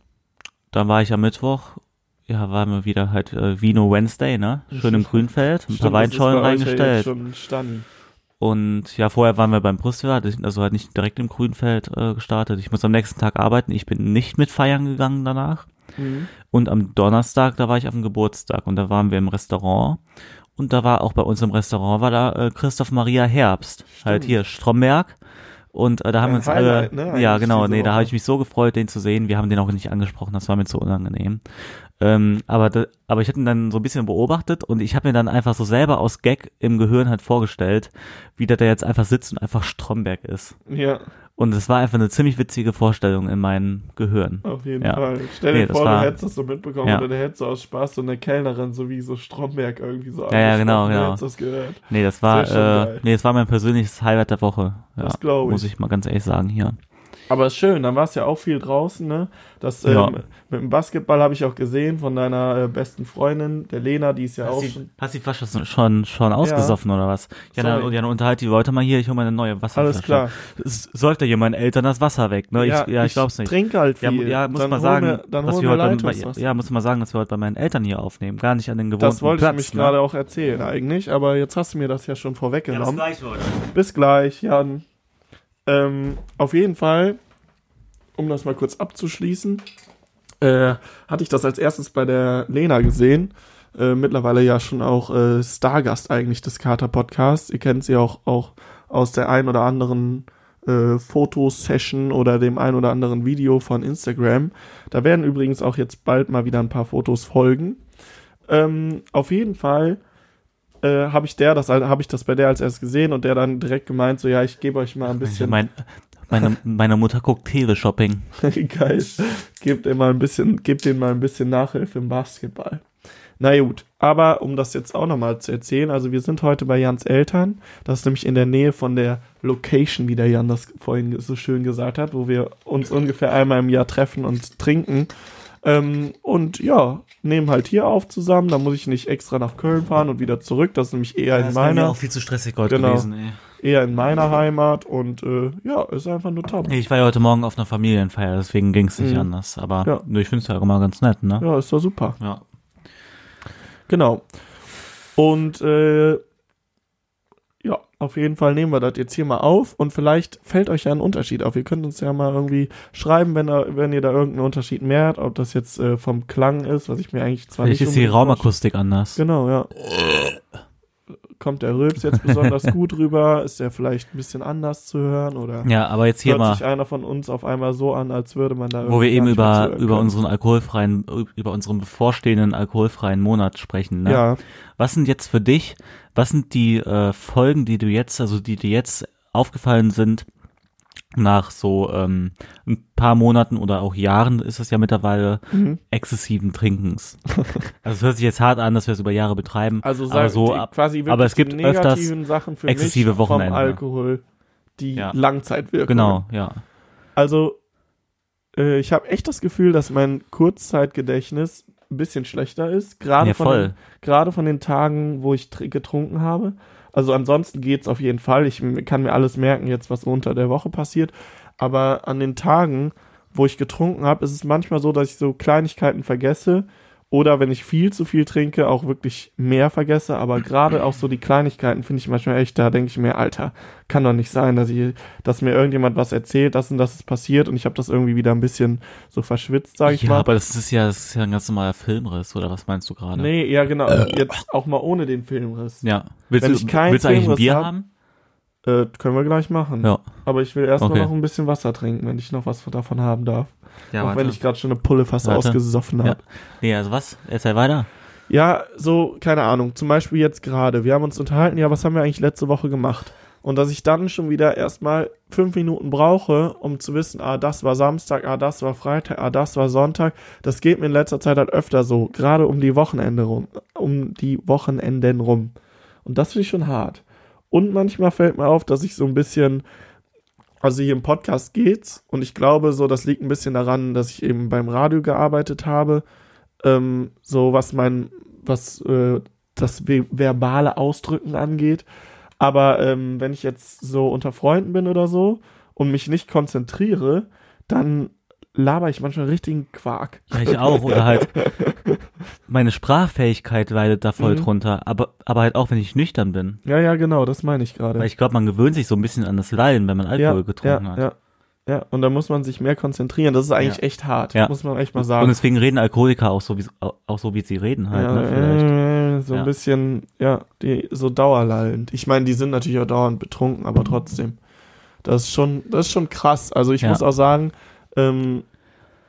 dann war ich am Mittwoch, ja, waren wir wieder halt äh, Vino Wednesday, ne? Schön im Grünfeld, ein Stimmt, paar Weinschollen reingestellt. Und ja, vorher waren wir beim Brustfestival, also halt nicht direkt im Grünfeld äh, gestartet. Ich muss am nächsten Tag arbeiten. Ich bin nicht mit feiern gegangen danach. Mhm. Und am Donnerstag, da war ich auf dem Geburtstag und da waren wir im Restaurant. Und da war auch bei uns im Restaurant war da äh, Christoph Maria Herbst, halt hier Stromberg. Und äh, da haben wir uns Highlight, alle, ne, ja genau, nee, da habe ich mich so gefreut, den zu sehen. Wir haben den auch nicht angesprochen, das war mir zu unangenehm. Ähm, aber, da, aber ich hatte ihn dann so ein bisschen beobachtet und ich habe mir dann einfach so selber aus Gag im Gehirn halt vorgestellt, wie der da jetzt einfach sitzt und einfach Stromberg ist. Ja, Und es war einfach eine ziemlich witzige Vorstellung in meinem Gehirn. auf jeden Ja. Fall. Stell dir Nee, vor, war- du hättest das so mitbekommen Ja. oder du hättest so aus Spaß so eine Kellnerin, so wie so Stromberg irgendwie so Ja, ja, genau, du genau. hättest das gehört. Nee, das war, Das äh, nee, das war mein persönliches Highlight der Woche. Ja, Das glaub ich. Muss ich mal ganz ehrlich sagen hier. Aber ist schön, dann warst du ja auch viel draußen, ne? Das ähm, Ja. mit dem Basketball habe ich auch gesehen von deiner äh, besten Freundin, der Lena, die ist ja auch schon. hast du die Flasche schon, schon ausgesoffen oder was? Ja, Sorry. dann, ja, dann unterhalt die Leute mal hier, ich hole mal eine neue Wasserflasche. Alles klar. Es säuft ja hier meinen Eltern das Wasser weg, ne? ja, ich, ja, ich glaub's nicht. Trink halt Ja, viel. mu- ja, muss dann mal sagen, dann dass wir heute Leitungswasser. ja, muss mal sagen, dass wir heute bei meinen Eltern hier aufnehmen, gar nicht an den gewohnten Das wollte Platz, ich mich ne? gerade auch erzählen eigentlich, aber jetzt hast du mir das ja schon vorweggenommen. gleich, Leute. Bis gleich, Jan. Ähm, auf jeden Fall, um das mal kurz abzuschließen, äh, hatte ich das als erstes bei der Lena gesehen. Äh, mittlerweile ja schon auch äh, Stargast eigentlich des Kater Podcasts. Ihr kennt sie auch, auch aus der ein oder anderen äh, Fotosession oder dem ein oder anderen Video von Instagram. Da werden übrigens auch jetzt bald mal wieder ein paar Fotos folgen. Ähm, auf jeden Fall äh, habe ich der das habe ich das bei der als erstes gesehen und der dann direkt gemeint so ja ich gebe euch mal ein bisschen Mein, meine, meine Mutter guckt Teleshopping. geil. Gebt ihr mal ein bisschen gebt denen mal ein bisschen Nachhilfe im Basketball. Na gut aber um das jetzt auch nochmal zu erzählen also wir sind heute bei Jans Eltern. Das ist nämlich in der Nähe von der Location wie der Jan das vorhin so schön gesagt hat wo wir uns ungefähr einmal im Jahr treffen und trinken ähm, und ja, nehmen halt hier auf zusammen. Da muss ich nicht extra nach Köln fahren und wieder zurück. Das ist nämlich eher in das wäre mir meiner, auch viel zu stressig heute Genau. gewesen, ey. eher in meiner Heimat. Und äh, ja, ist einfach nur top. Ich war ja heute Morgen auf einer Familienfeier, deswegen ging's nicht Mhm. anders. Aber Ja. ich find's ja immer ganz nett, ne? Ja, ist doch super. Ja. Genau. Und äh, ja, auf jeden Fall nehmen wir das jetzt hier mal auf und vielleicht fällt euch ja ein Unterschied auf. Ihr könnt uns ja mal irgendwie schreiben, wenn, da, wenn ihr da irgendeinen Unterschied merkt, ob das jetzt äh, vom Klang ist, was ich mir eigentlich zwar Vielleicht nicht ist die. Raumakustik anders. Genau, ja. Kommt der Rülps jetzt besonders gut rüber? Ist der vielleicht ein bisschen anders zu hören? Oder Ja, aber jetzt hier hört mal, sich einer von uns auf einmal so an, als würde man da wo wir eben über, über unseren alkoholfreien, über unseren bevorstehenden alkoholfreien Monat sprechen, ne? Ja, Was sind jetzt für dich, was sind die äh, Folgen, die du jetzt, also die dir jetzt aufgefallen sind, nach so ähm, ein paar Monaten oder auch Jahren ist es ja mittlerweile Mhm. exzessiven Trinkens. also es hört sich jetzt hart an, dass wir es über Jahre betreiben, Also aber so quasi wirklich aber es gibt öfters negativen Sachen für exzessive Wochenende. vom Alkohol, die Ja. Langzeitwirkung. genau, ja. Also äh, ich habe echt das Gefühl, dass mein Kurzzeitgedächtnis ein bisschen schlechter ist, gerade Ja, von den, gerade von den Tagen, wo ich tr- getrunken habe. Also ansonsten geht's auf jeden Fall. Ich kann mir alles merken, jetzt was unter der Woche passiert. Aber an den Tagen, wo ich getrunken habe, ist es manchmal so, dass ich so Kleinigkeiten vergesse. Oder wenn ich viel zu viel trinke, auch wirklich mehr vergesse. Aber gerade auch so die Kleinigkeiten finde ich manchmal echt, da denke ich mir, Alter, kann doch nicht sein, dass, ich, dass mir irgendjemand was erzählt, das und das ist passiert und ich habe das irgendwie wieder ein bisschen so verschwitzt, sage ich ja, mal. aber das ist ja, das ist ja ein ganz normaler Filmriss, oder was meinst du gerade? Nee, ja genau, jetzt auch mal ohne den Filmriss. Ja. Willst Wenn du, ich keinen willst du eigentlich ein Bier hab- haben? Äh, können wir gleich machen. Ja. Aber ich will erstmal Okay. noch ein bisschen Wasser trinken, wenn ich noch was davon haben darf. Ja, auch wenn ich gerade schon eine Pulle fast Warte. ausgesoffen Ja. habe. Nee, also was? Erzähl weiter. Ja, so, keine Ahnung. Zum Beispiel jetzt gerade. Wir haben uns unterhalten, ja, was haben wir eigentlich letzte Woche gemacht? Und dass ich dann schon wieder erstmal fünf Minuten brauche, um zu wissen, ah, das war Samstag, ah, das war Freitag, ah, das war Sonntag. Das geht mir in letzter Zeit halt öfter so. Gerade um die Wochenende rum. Um die Wochenenden rum. Und das finde ich schon hart. Und manchmal fällt mir auf, dass ich so ein bisschen, also hier im Podcast geht's. Und ich glaube, so, das liegt ein bisschen daran, dass ich eben beim Radio gearbeitet habe ähm, so was mein, was äh, das ve- verbale Ausdrücken angeht. Aber ähm, wenn ich jetzt so unter Freunden bin oder so und mich nicht konzentriere, dann laber ich manchmal richtigen Quark. Ja, ich auch. Oder halt, meine Sprachfähigkeit leidet da voll Mhm. drunter. Aber, aber halt auch, wenn ich nüchtern bin. Ja, ja, genau, das meine ich gerade. Weil ich glaube, man gewöhnt sich so ein bisschen an das Leiden, wenn man Alkohol ja, getrunken ja, hat. Ja, ja, und da muss man sich mehr konzentrieren. Das ist eigentlich Ja. echt hart, Ja. muss man echt mal Und sagen. deswegen reden Alkoholiker auch so, wie, auch so, wie sie reden halt, ja, ne, vielleicht. so ein bisschen, ja, die, so dauerlallend. Ich meine, die sind natürlich auch dauernd betrunken, aber trotzdem. Das ist schon, das ist schon krass. Also ich muss auch sagen, ähm,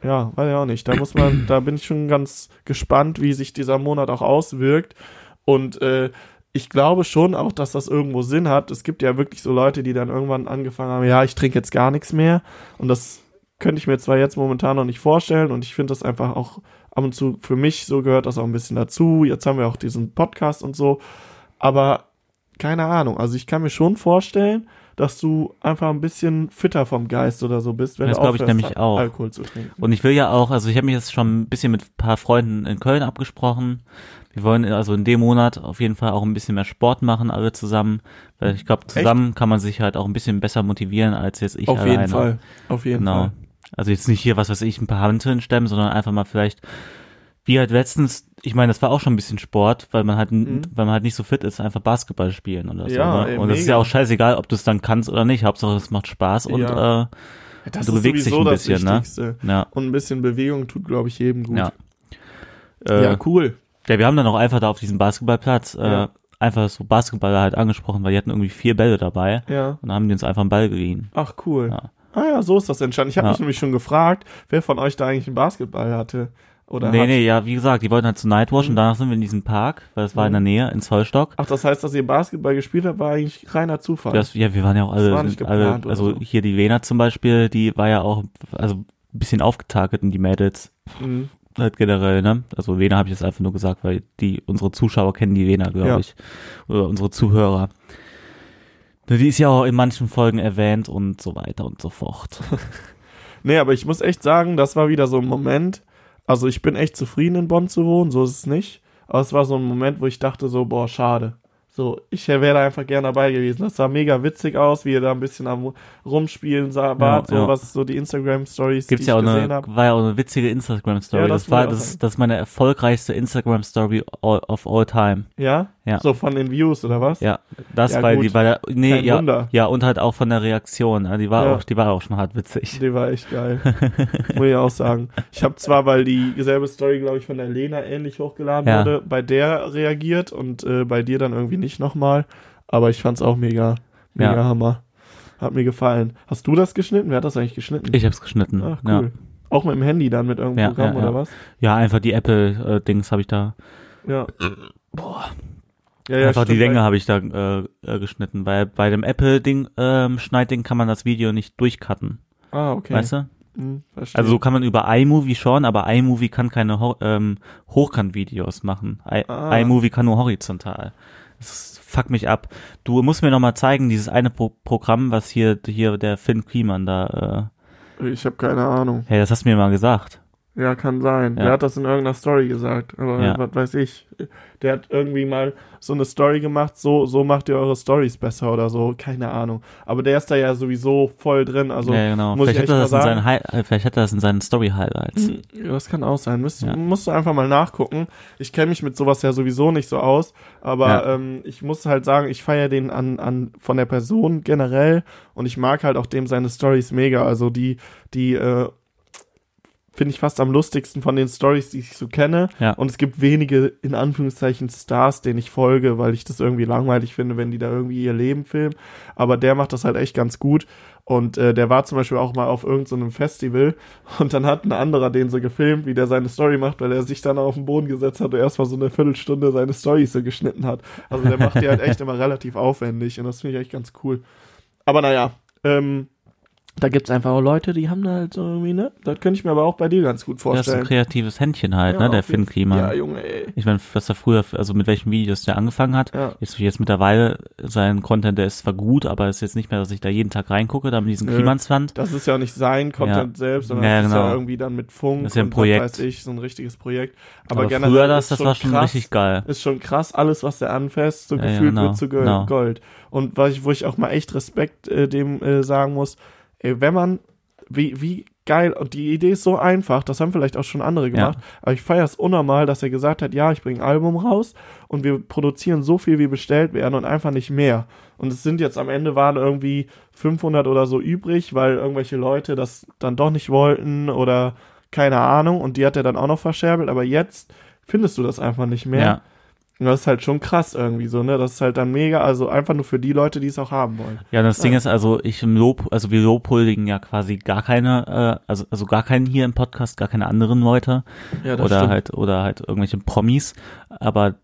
ja, weiß ich auch nicht. Da muss man, da bin ich schon ganz gespannt, wie sich dieser Monat auch auswirkt. Und äh, ich glaube schon auch, dass das irgendwo Sinn hat. Es gibt ja wirklich so Leute, die dann irgendwann angefangen haben, ja, ich trinke jetzt gar nichts mehr. Und das könnte ich mir zwar jetzt momentan noch nicht vorstellen. Und ich finde das einfach auch ab und zu für mich so gehört das auch ein bisschen dazu. Jetzt haben wir auch diesen Podcast und so. Aber keine Ahnung. Also ich kann mir schon vorstellen, dass du einfach ein bisschen fitter vom Geist oder so bist, wenn Das du glaub ich aufhörst, nämlich auch. Alkohol zu trinken. Und ich will ja auch, also ich habe mich jetzt schon ein bisschen mit ein paar Freunden in Köln abgesprochen. Wir wollen also in dem Monat auf jeden Fall auch ein bisschen mehr Sport machen, alle zusammen. Weil ich glaube, zusammen kann man sich halt auch ein bisschen besser motivieren als jetzt ich Auf alleine. jeden Fall. Auf jeden Genau. Fall. Also jetzt nicht hier, was weiß ich, ein paar Hanteln stemmen, sondern einfach mal vielleicht, wie halt letztens, ich meine, das war auch schon ein bisschen Sport, weil man halt, Mhm. weil man halt nicht so fit ist, einfach Basketball spielen oder so. Ja, ne? Und es ist ja auch scheißegal, ob du es dann kannst oder nicht. Hauptsache es macht Spaß und Ja. äh, Das Du bewegst dich ein bisschen, ne? Ja. Und ein bisschen Bewegung tut, glaube ich, jedem gut. Ja. Äh, ja, cool. Ja, wir haben dann auch einfach da auf diesem Basketballplatz äh, einfach so Basketballer halt angesprochen, weil die hatten irgendwie vier Bälle dabei Ja. und dann haben die uns einfach einen Ball geliehen. Ach, cool. Ah ja, so ist das entstanden. Ich habe mich nämlich schon gefragt, wer von euch da eigentlich einen Basketball hatte. Oder nee, nee, ja, wie gesagt, die wollten halt zu Nightwatch Mhm. und danach sind wir in diesem Park, weil es war in der Nähe, in Zollstock. Ach, das heißt, dass ihr Basketball gespielt habt, war eigentlich reiner Zufall. Das, ja, wir waren ja auch alle, alle also so. hier die Lena zum Beispiel, die war ja auch, also ein bisschen aufgetakelt und die Mädels Mhm. halt generell, ne? Also Lena habe ich jetzt einfach nur gesagt, weil die, unsere Zuschauer kennen die Lena, glaube Ja. ich. Oder unsere Zuhörer. Die ist ja auch in manchen Folgen erwähnt und so weiter und so fort. Nee, aber ich muss echt sagen, das war wieder so ein Moment. Also ich bin echt zufrieden in Bonn zu wohnen, so ist es nicht. Aber es war so ein Moment, wo ich dachte so, boah, schade. So, ich wäre da einfach gern dabei gewesen. Das sah mega witzig aus, wie ihr da ein bisschen am Rumspielen sah, wart, so ja. was so die Instagram-Stories, die Gibt's ich ja auch eine, habe. war ja auch eine witzige Instagram-Story. Ja, das das, war, das, das ist meine erfolgreichste Instagram-Story of all time. Ja? Ja. So von den Views, oder was? Ja, das, Ja, weil gut. die der, nee, Kein ja, Wunder. ja, und halt auch von der Reaktion. ja, Die war Ja. auch, die war auch schon hart witzig. Die war echt geil. Muss ich auch sagen. Ich habe zwar, weil die selbe Story, glaube ich, von der Lena ähnlich hochgeladen Ja. wurde, bei der reagiert und äh, bei dir dann irgendwie nicht nochmal. Aber ich fand's auch mega, mega Ja. Hammer. Hat mir gefallen. Hast du das geschnitten? Wer hat das eigentlich geschnitten? Ich hab's geschnitten. Ach, ja. cool. Auch mit dem Handy dann mit irgendeinem Ja, Programm ja, ja. oder was? ja, einfach die Apple-Dings habe ich da. Ja. Ja, ja, Einfach die Länge weil- habe ich da äh, äh, geschnitten. Bei, bei dem Apple-Ding, ähm, Schneidding kann man das Video nicht durchcutten. Ah, okay. Weißt du? Hm, verstehe. Also so kann man über iMovie schon, aber iMovie kann keine Ho ähm, Hochkant-Videos machen. I Ah. iMovie kann nur horizontal. Das fuckt mich ab. Du musst mir noch mal zeigen, dieses eine Pro Programm, was hier hier der Finn Kliman da. ich habe keine Ahnung. Äh, hey, das hast du mir mal gesagt. Ja, kann sein. Ja. Der hat das in irgendeiner Story gesagt. Aber Ja. was weiß ich. Der hat irgendwie mal so eine Story gemacht, so, so macht ihr eure Stories besser oder so. Keine Ahnung. Aber der ist da ja sowieso voll drin. Also ja, genau. muss ich Vielleicht echt hat, er mal das in sagen. seinen vielleicht hat er das in seinen Story-Highlights. Ja, das kann auch sein. Müsst, Ja. Musst du einfach mal nachgucken. Ich kenne mich mit sowas ja sowieso nicht so aus, aber ähm, ich muss halt sagen, ich feiere den an, an von der Person generell und ich mag halt auch dem seine Stories mega. Also die, die äh, finde ich fast am lustigsten von den Stories, die ich so kenne. Ja. Und es gibt wenige, in Anführungszeichen, Stars, denen ich folge, weil ich das irgendwie langweilig finde, wenn die da irgendwie ihr Leben filmen. Aber der macht das halt echt ganz gut. Und äh, der war zum Beispiel auch mal auf irgendeinem so Festival und dann hat ein anderer den so gefilmt, wie der seine Story macht, weil er sich dann auf den Boden gesetzt hat und erstmal so eine Viertelstunde seine Storys so geschnitten hat. Also der macht die halt echt immer relativ aufwendig und das finde ich echt ganz cool. Aber naja, ähm, da gibt's einfach auch Leute, die haben da halt so irgendwie, ne? Das könnte ich mir aber auch bei dir ganz gut Das ist ein vorstellen. kreatives Händchen halt, Ja, ne, der Finn Kliman. Ja, Junge, ey. Ich meine, was er früher, also mit welchen Videos der angefangen hat. Ja. Jetzt, jetzt mittlerweile, sein Content, der ist zwar gut, aber ist jetzt nicht mehr, dass ich da jeden Tag reingucke, da mit diesem Nö. Klimanswand. Das ist ja nicht sein Content selbst, sondern Ja, das ist ja genau. irgendwie dann mit Funk Das ist ja ein Projekt. weiß ich, so ein richtiges Projekt. Aber, Aber, generell früher, das, das war schon krass, richtig geil. Ist schon krass, alles, was er anfasst, so Ja, ja, gefühlt genau, wird zu Gold. genau. Gold. Und was ich, wo ich auch mal echt Respekt äh, dem äh, sagen muss, ey, wenn man, wie, wie geil, und die Idee ist so einfach, das haben vielleicht auch schon andere gemacht, aber ich feiere es unnormal, dass er gesagt hat, ja, ich bringe ein Album raus und wir produzieren so viel, wie bestellt werden und einfach nicht mehr. Und es sind jetzt am Ende waren irgendwie 500 oder so übrig, weil irgendwelche Leute das dann doch nicht wollten oder keine Ahnung und die hat er dann auch noch verscherbelt, aber jetzt findest du das einfach nicht mehr. Ja. Und das ist halt schon krass irgendwie so, ne? Das ist halt dann mega, also einfach nur für die Leute, die es auch haben wollen. Ja, das Ding Ja. ist also, ich im Lob, also wir lobhuldigen ja quasi gar keine, äh, also, also gar keinen hier im Podcast, gar keine anderen Leute. Ja, oder halt, oder halt irgendwelche Promis. Aber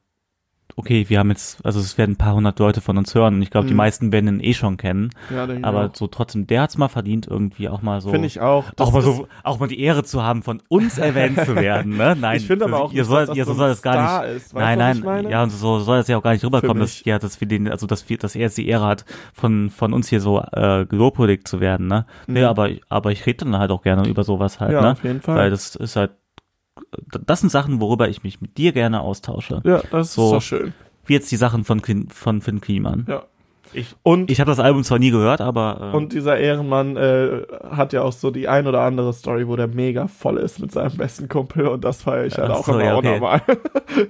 okay, wir haben jetzt, also es werden ein paar hundert Leute von uns hören und ich glaube, die Mhm. meisten werden ihn eh schon kennen. Ja, Aber so trotzdem, der hat's mal verdient, irgendwie auch mal so. Finde ich auch. Das auch mal so, auch mal die Ehre zu haben, von uns erwähnt zu werden, ne? Nein. Ich finde aber auch ihr soll, dass das ihr so soll das gar nicht. ist. Nein, nein, ja, und so soll es ja auch gar nicht rüberkommen, dass, ja, dass wir den, also dass wir, dass er jetzt die Ehre hat, von, von uns hier so äh, gelobhuldigt zu werden, ne? Nee, Mhm. aber, aber ich rede dann halt auch gerne über sowas halt, Ja, ne? auf jeden Fall. Weil das ist halt, das sind Sachen, worüber ich mich mit dir gerne austausche. Ja, das So. ist doch schön. Wie jetzt die Sachen von, von Finn Kliman. Ja. Ich, Und, ich habe das Album zwar nie gehört, aber äh, und dieser Ehrenmann äh, hat ja auch so die ein oder andere Story, wo der mega voll ist mit seinem besten Kumpel und das feiere ich halt auch so, immer ja, okay. unnormal.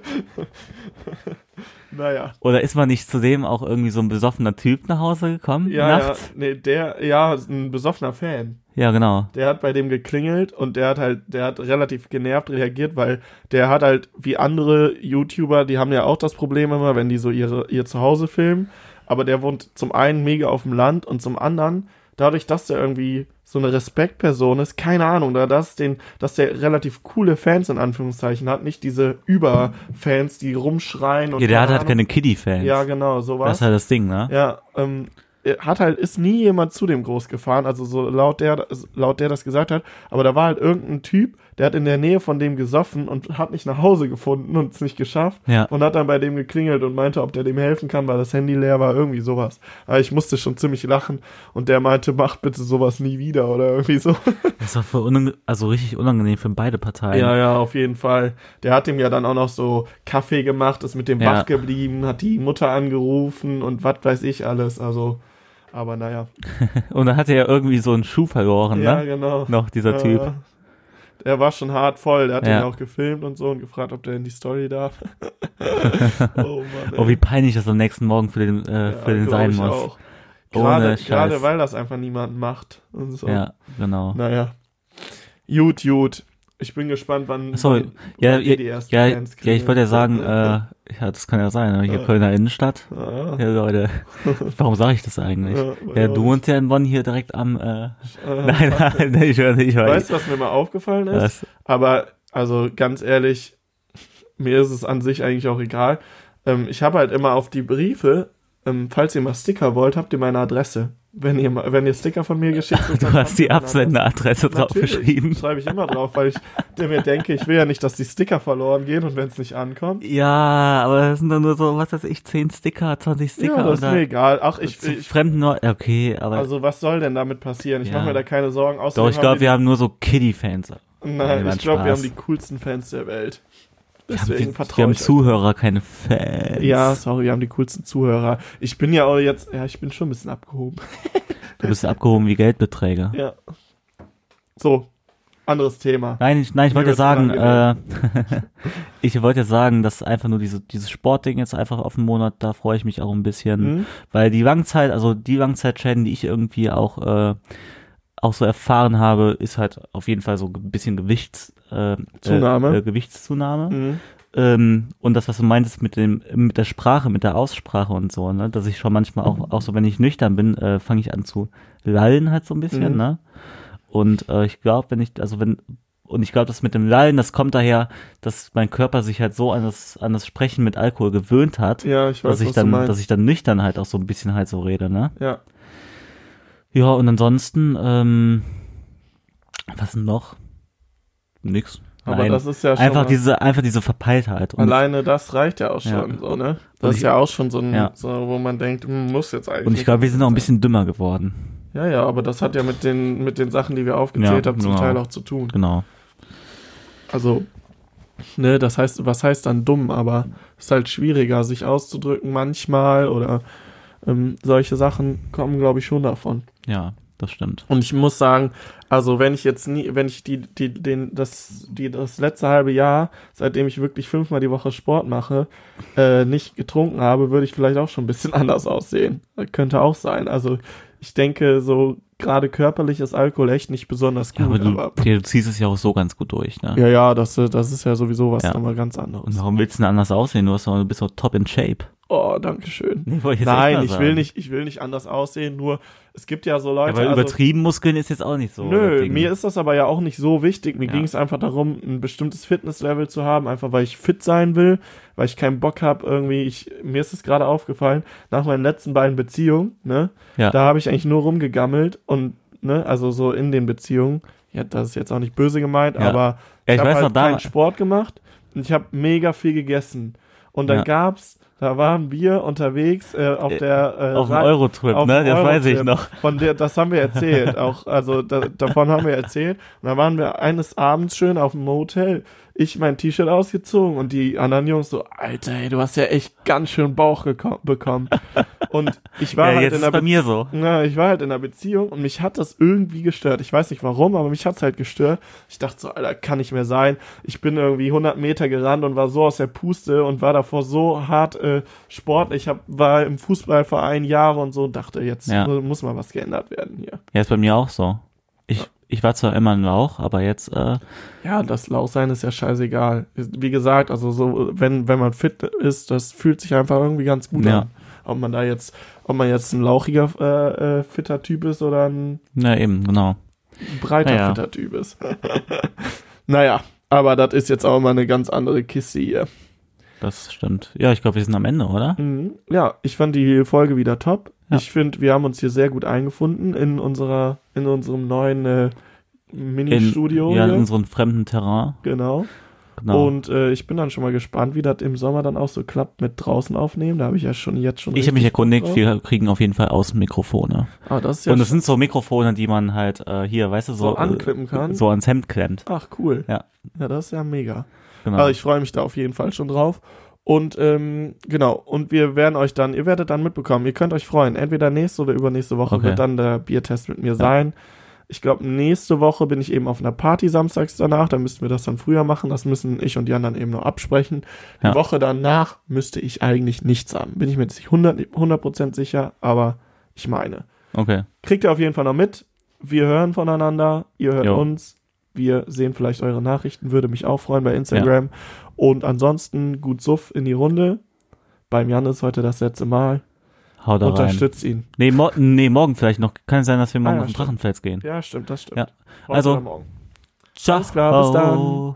naja. oder ist man nicht zudem auch irgendwie so ein besoffener Typ nach Hause gekommen Ja, nachts? ja, nee, der, ja, ein besoffener Fan. Ja, genau. Der hat bei dem geklingelt und der hat halt, der hat relativ genervt reagiert, weil der hat halt wie andere YouTuber, die haben ja auch das Problem immer, wenn die so ihre, ihr Zuhause filmen, aber der wohnt zum einen mega auf dem Land und zum anderen, dadurch, dass der irgendwie so eine Respektperson ist, keine Ahnung, da dass den, dass der relativ coole Fans in Anführungszeichen hat, nicht diese Überfans, die rumschreien und Ja, der hat halt keine Kiddie-Fans. Ja, genau, sowas. das ist halt das Ding, ne? Ja, ähm, hat halt, ist nie jemand zu dem groß gefahren, also so laut der, laut der das gesagt hat, aber da war halt irgendein Typ, der hat in der Nähe von dem gesoffen und hat nicht nach Hause gefunden und es nicht geschafft Ja. und hat dann bei dem geklingelt und meinte, ob der dem helfen kann, weil das Handy leer war, irgendwie sowas. Aber ich musste schon ziemlich lachen und der meinte, mach bitte sowas nie wieder oder irgendwie so. Das doch für unang also richtig unangenehm für beide Parteien. Ja, ja, auf jeden Fall. Der hat ihm ja dann auch noch so Kaffee gemacht, ist mit dem Ja. wach geblieben, hat die Mutter angerufen und was weiß ich alles, also, aber naja. Und dann hat er ja irgendwie so einen Schuh verloren, Ja, ne? genau. Noch dieser Ja, Typ. Der war schon hart voll. Der hat Ja. ihn auch gefilmt und so und gefragt, ob der in die Story darf. oh Mann. Oh, wie peinlich das am nächsten Morgen für den, äh, Ja, für den sein muss. Auch. Gerade, gerade weil das einfach niemand macht. Und so. Ja, genau. Naja. Gut, gut. Ich bin gespannt, wann, wann, ja, wann ja, die ersten ja, Fans ja, ich wollte ja sagen, äh, ja, das kann ja sein, hier Ja. Kölner Innenstadt. Ah, Ja, Leute, warum sage ich das eigentlich? Ja, Ja, ja, du wohnst ja in Bonn hier direkt am, äh, äh, nein, nein, ich höre nicht, Weißt du, was mir mal aufgefallen ist? was? Aber, also ganz ehrlich, mir ist es an sich eigentlich auch egal. ähm, ich habe halt immer auf die Briefe, ähm, falls ihr mal Sticker wollt, habt ihr meine Adresse. Wenn ihr, wenn ihr Sticker von mir geschickt kriegt, Du hast habt die. Absenderadresse draufgeschrieben. Schreibe ich immer drauf, weil ich mir denke, ich will ja nicht, dass die Sticker verloren gehen und wenn es nicht ankommt. Ja, aber das sind dann nur so, was weiß ich, 10 Sticker, 20 Sticker. ja, das ist mir egal. Ach, ich, ich fremden. Okay, aber also was soll denn damit passieren? Ich Ja. mache mir da keine Sorgen. doch, Außerdem ich glaube, wir haben nur so Kiddie-Fans. Nein, ich glaube, wir haben die coolsten Fans der Welt. Wir haben, Deswegen vertraue wir haben. Zuhörer, keine Fans. Ja, sorry, wir haben die coolsten Zuhörer. Ich bin ja auch jetzt, ja, ich bin schon ein bisschen abgehoben. Du bist abgehoben wie Geldbeträge. Ja. So, anderes Thema. Nein, ich, nein, ich wollte wird's sagen, äh, ich wollte sagen, dass einfach nur diese, dieses Sportding jetzt einfach auf den Monat, da freue ich mich auch ein bisschen. Mhm. Weil die Langzeit, also die Langzeitschäden, die ich irgendwie auch, äh, auch so erfahren habe, ist halt auf jeden Fall so ein bisschen Gewichts, äh, Zunahme. Äh, Gewichtszunahme. Mhm. Ähm, und das, was du meintest mit dem, mit der Sprache, mit der Aussprache und so, ne, dass ich schon manchmal auch, auch so, wenn ich nüchtern bin, äh, fange ich an zu lallen halt so ein bisschen, Mhm. ne? Und äh, ich glaube, wenn ich, also wenn, und ich glaube, das mit dem Lallen, das kommt daher, dass mein Körper sich halt so an das, an das Sprechen mit Alkohol gewöhnt hat, Ja, ich weiß, dass ich dann, dass ich dann nüchtern halt auch so ein bisschen halt so rede, ne? ja. Ja, und ansonsten, ähm, was denn noch? Nix. Aber Nein. das ist ja schon einfach diese, einfach diese Verpeiltheit. Und Alleine das reicht ja auch schon, Ja. so, ne? Das ist ich- ja auch schon so ein, Ja. so, wo man denkt, hm, muss jetzt eigentlich. Und ich glaube, wir sind auch ein bisschen dümmer geworden. Ja, ja, aber das hat ja mit den, mit den Sachen, die wir aufgezählt Ja, haben, zum genau. Teil auch zu tun. Genau. Also, ne, das heißt, was heißt dann dumm, aber es ist halt schwieriger, sich auszudrücken manchmal oder ähm, solche Sachen kommen, glaube ich, schon davon. Ja, das stimmt. Und ich muss sagen, also wenn ich jetzt nie, wenn ich die, die, den, das, die, das letzte halbe Jahr, seitdem ich wirklich fünfmal die Woche Sport mache, äh, nicht getrunken habe, würde ich vielleicht auch schon ein bisschen anders aussehen. Könnte auch sein. Also ich denke, so gerade körperlich ist Alkohol echt nicht besonders Ja, gut. aber du, aber, du ziehst es ja auch so ganz gut durch, ne? ja, ja, das, das ist ja sowieso was Ja. nochmal ganz Und anderes. warum willst du denn anders aussehen? Du, hast du bist doch top in shape. Oh, danke schön. Ich Nein, ich will nicht, ich will nicht anders aussehen, nur es gibt ja so Ja, Leute, weil also, übertrieben Muskeln ist jetzt auch nicht so. Nö, mir ist das aber ja auch nicht so wichtig. Mir Ja. ging es einfach darum, ein bestimmtes Fitnesslevel zu haben, einfach weil ich fit sein will, weil ich keinen Bock habe, irgendwie, ich, mir ist es gerade aufgefallen, nach meinen letzten beiden Beziehungen, ne, Ja. da habe ich eigentlich nur rumgegammelt und, ne, also so in den Beziehungen, ja, das ist jetzt auch nicht böse gemeint, Ja. aber Ja, ich habe weiß halt noch, da- keinen Sport gemacht und ich habe mega viel gegessen. Und dann Ja. gab's, da waren wir unterwegs äh, auf der äh, Auf dem Eurotrip, auf ne? Das weiß ich Eurotrip. noch. Von der, das haben wir erzählt, auch, also da, davon haben wir erzählt. Und dann waren wir eines Abends schön auf dem Motel. Ich mein T-Shirt ausgezogen und die anderen Jungs so, Alter, ey, du hast ja echt ganz schön Bauch bekommen. Und ich war Ja, halt in einer bei mir so. na, ich war halt in einer Beziehung und mich hat das irgendwie gestört. Ich weiß nicht warum, aber mich hat's halt gestört. Ich dachte so, Alter, kann nicht mehr sein. Ich bin irgendwie 100 Meter gerannt und war so aus der Puste und war davor so hart äh, sportlich. Ich hab, war im Fußballverein Jahre und so und dachte, jetzt Ja. mu- muss mal was geändert werden hier. Ja, ist bei mir auch so. Ich, ich war zwar immer ein Lauch, aber jetzt, äh, Ja, das Lauchsein ist ja scheißegal. Wie gesagt, also so, wenn, wenn man fit ist, das fühlt sich einfach irgendwie ganz gut Ja. an. Ob man da jetzt, ob man jetzt ein lauchiger, äh, äh, fitter Typ ist oder ein na eben, genau. breiter, Naja. fitter Typ ist. naja, aber das ist jetzt auch mal eine ganz andere Kiste hier. Das stimmt. Ja, ich glaube, wir sind am Ende, oder? Mhm. Ja, ich fand die Folge wieder top. Ja. Ich finde, wir haben uns hier sehr gut eingefunden in unserer, in unserem neuen äh, In, Mini-Studio. ja, in unserem fremden Terrain. Genau. Genau. Und äh, ich bin dann schon mal gespannt, wie das im Sommer dann auch so klappt mit draußen aufnehmen. Da habe ich ja schon jetzt schon. ich habe mich erkundigt, drauf. wir kriegen auf jeden Fall Außenmikrofone. Ah, das ist ja Und es schon- sind so Mikrofone, die man halt äh, hier, weißt du, so, So anklippen kann? äh, so ans Hemd klemmt. Ach, cool. Ja. Ja, das ist ja mega. Genau. Also ich freue mich da auf jeden Fall schon drauf. Und ähm, genau, und wir werden euch dann, ihr werdet dann mitbekommen, ihr könnt euch freuen. Entweder nächste oder übernächste Woche Okay. wird dann der Biertest mit mir sein. Ich glaube, nächste Woche bin ich eben auf einer Party samstags danach, da müssten wir das dann früher machen. Das müssen ich und Jan dann eben noch absprechen. Die Ja. Woche danach müsste ich eigentlich nichts haben. Bin ich mir jetzt nicht 100%, 100 sicher, aber ich meine. okay. Kriegt ihr auf jeden Fall noch mit. Wir hören voneinander, ihr hört Jo. uns. Wir sehen vielleicht eure Nachrichten, würde mich auch freuen bei Instagram. Und ansonsten gut Suff in die Runde. Beim Jan ist heute das letzte Mal. Hau da rein. Unterstützt ihn. Nee, mo nee, morgen vielleicht noch. Kann sein, dass wir morgen Ah, ja, auf den. Drachenfels gehen. Ja, stimmt, das stimmt. Ja. Also- morgen. Ciao. Alles klar, bis dann.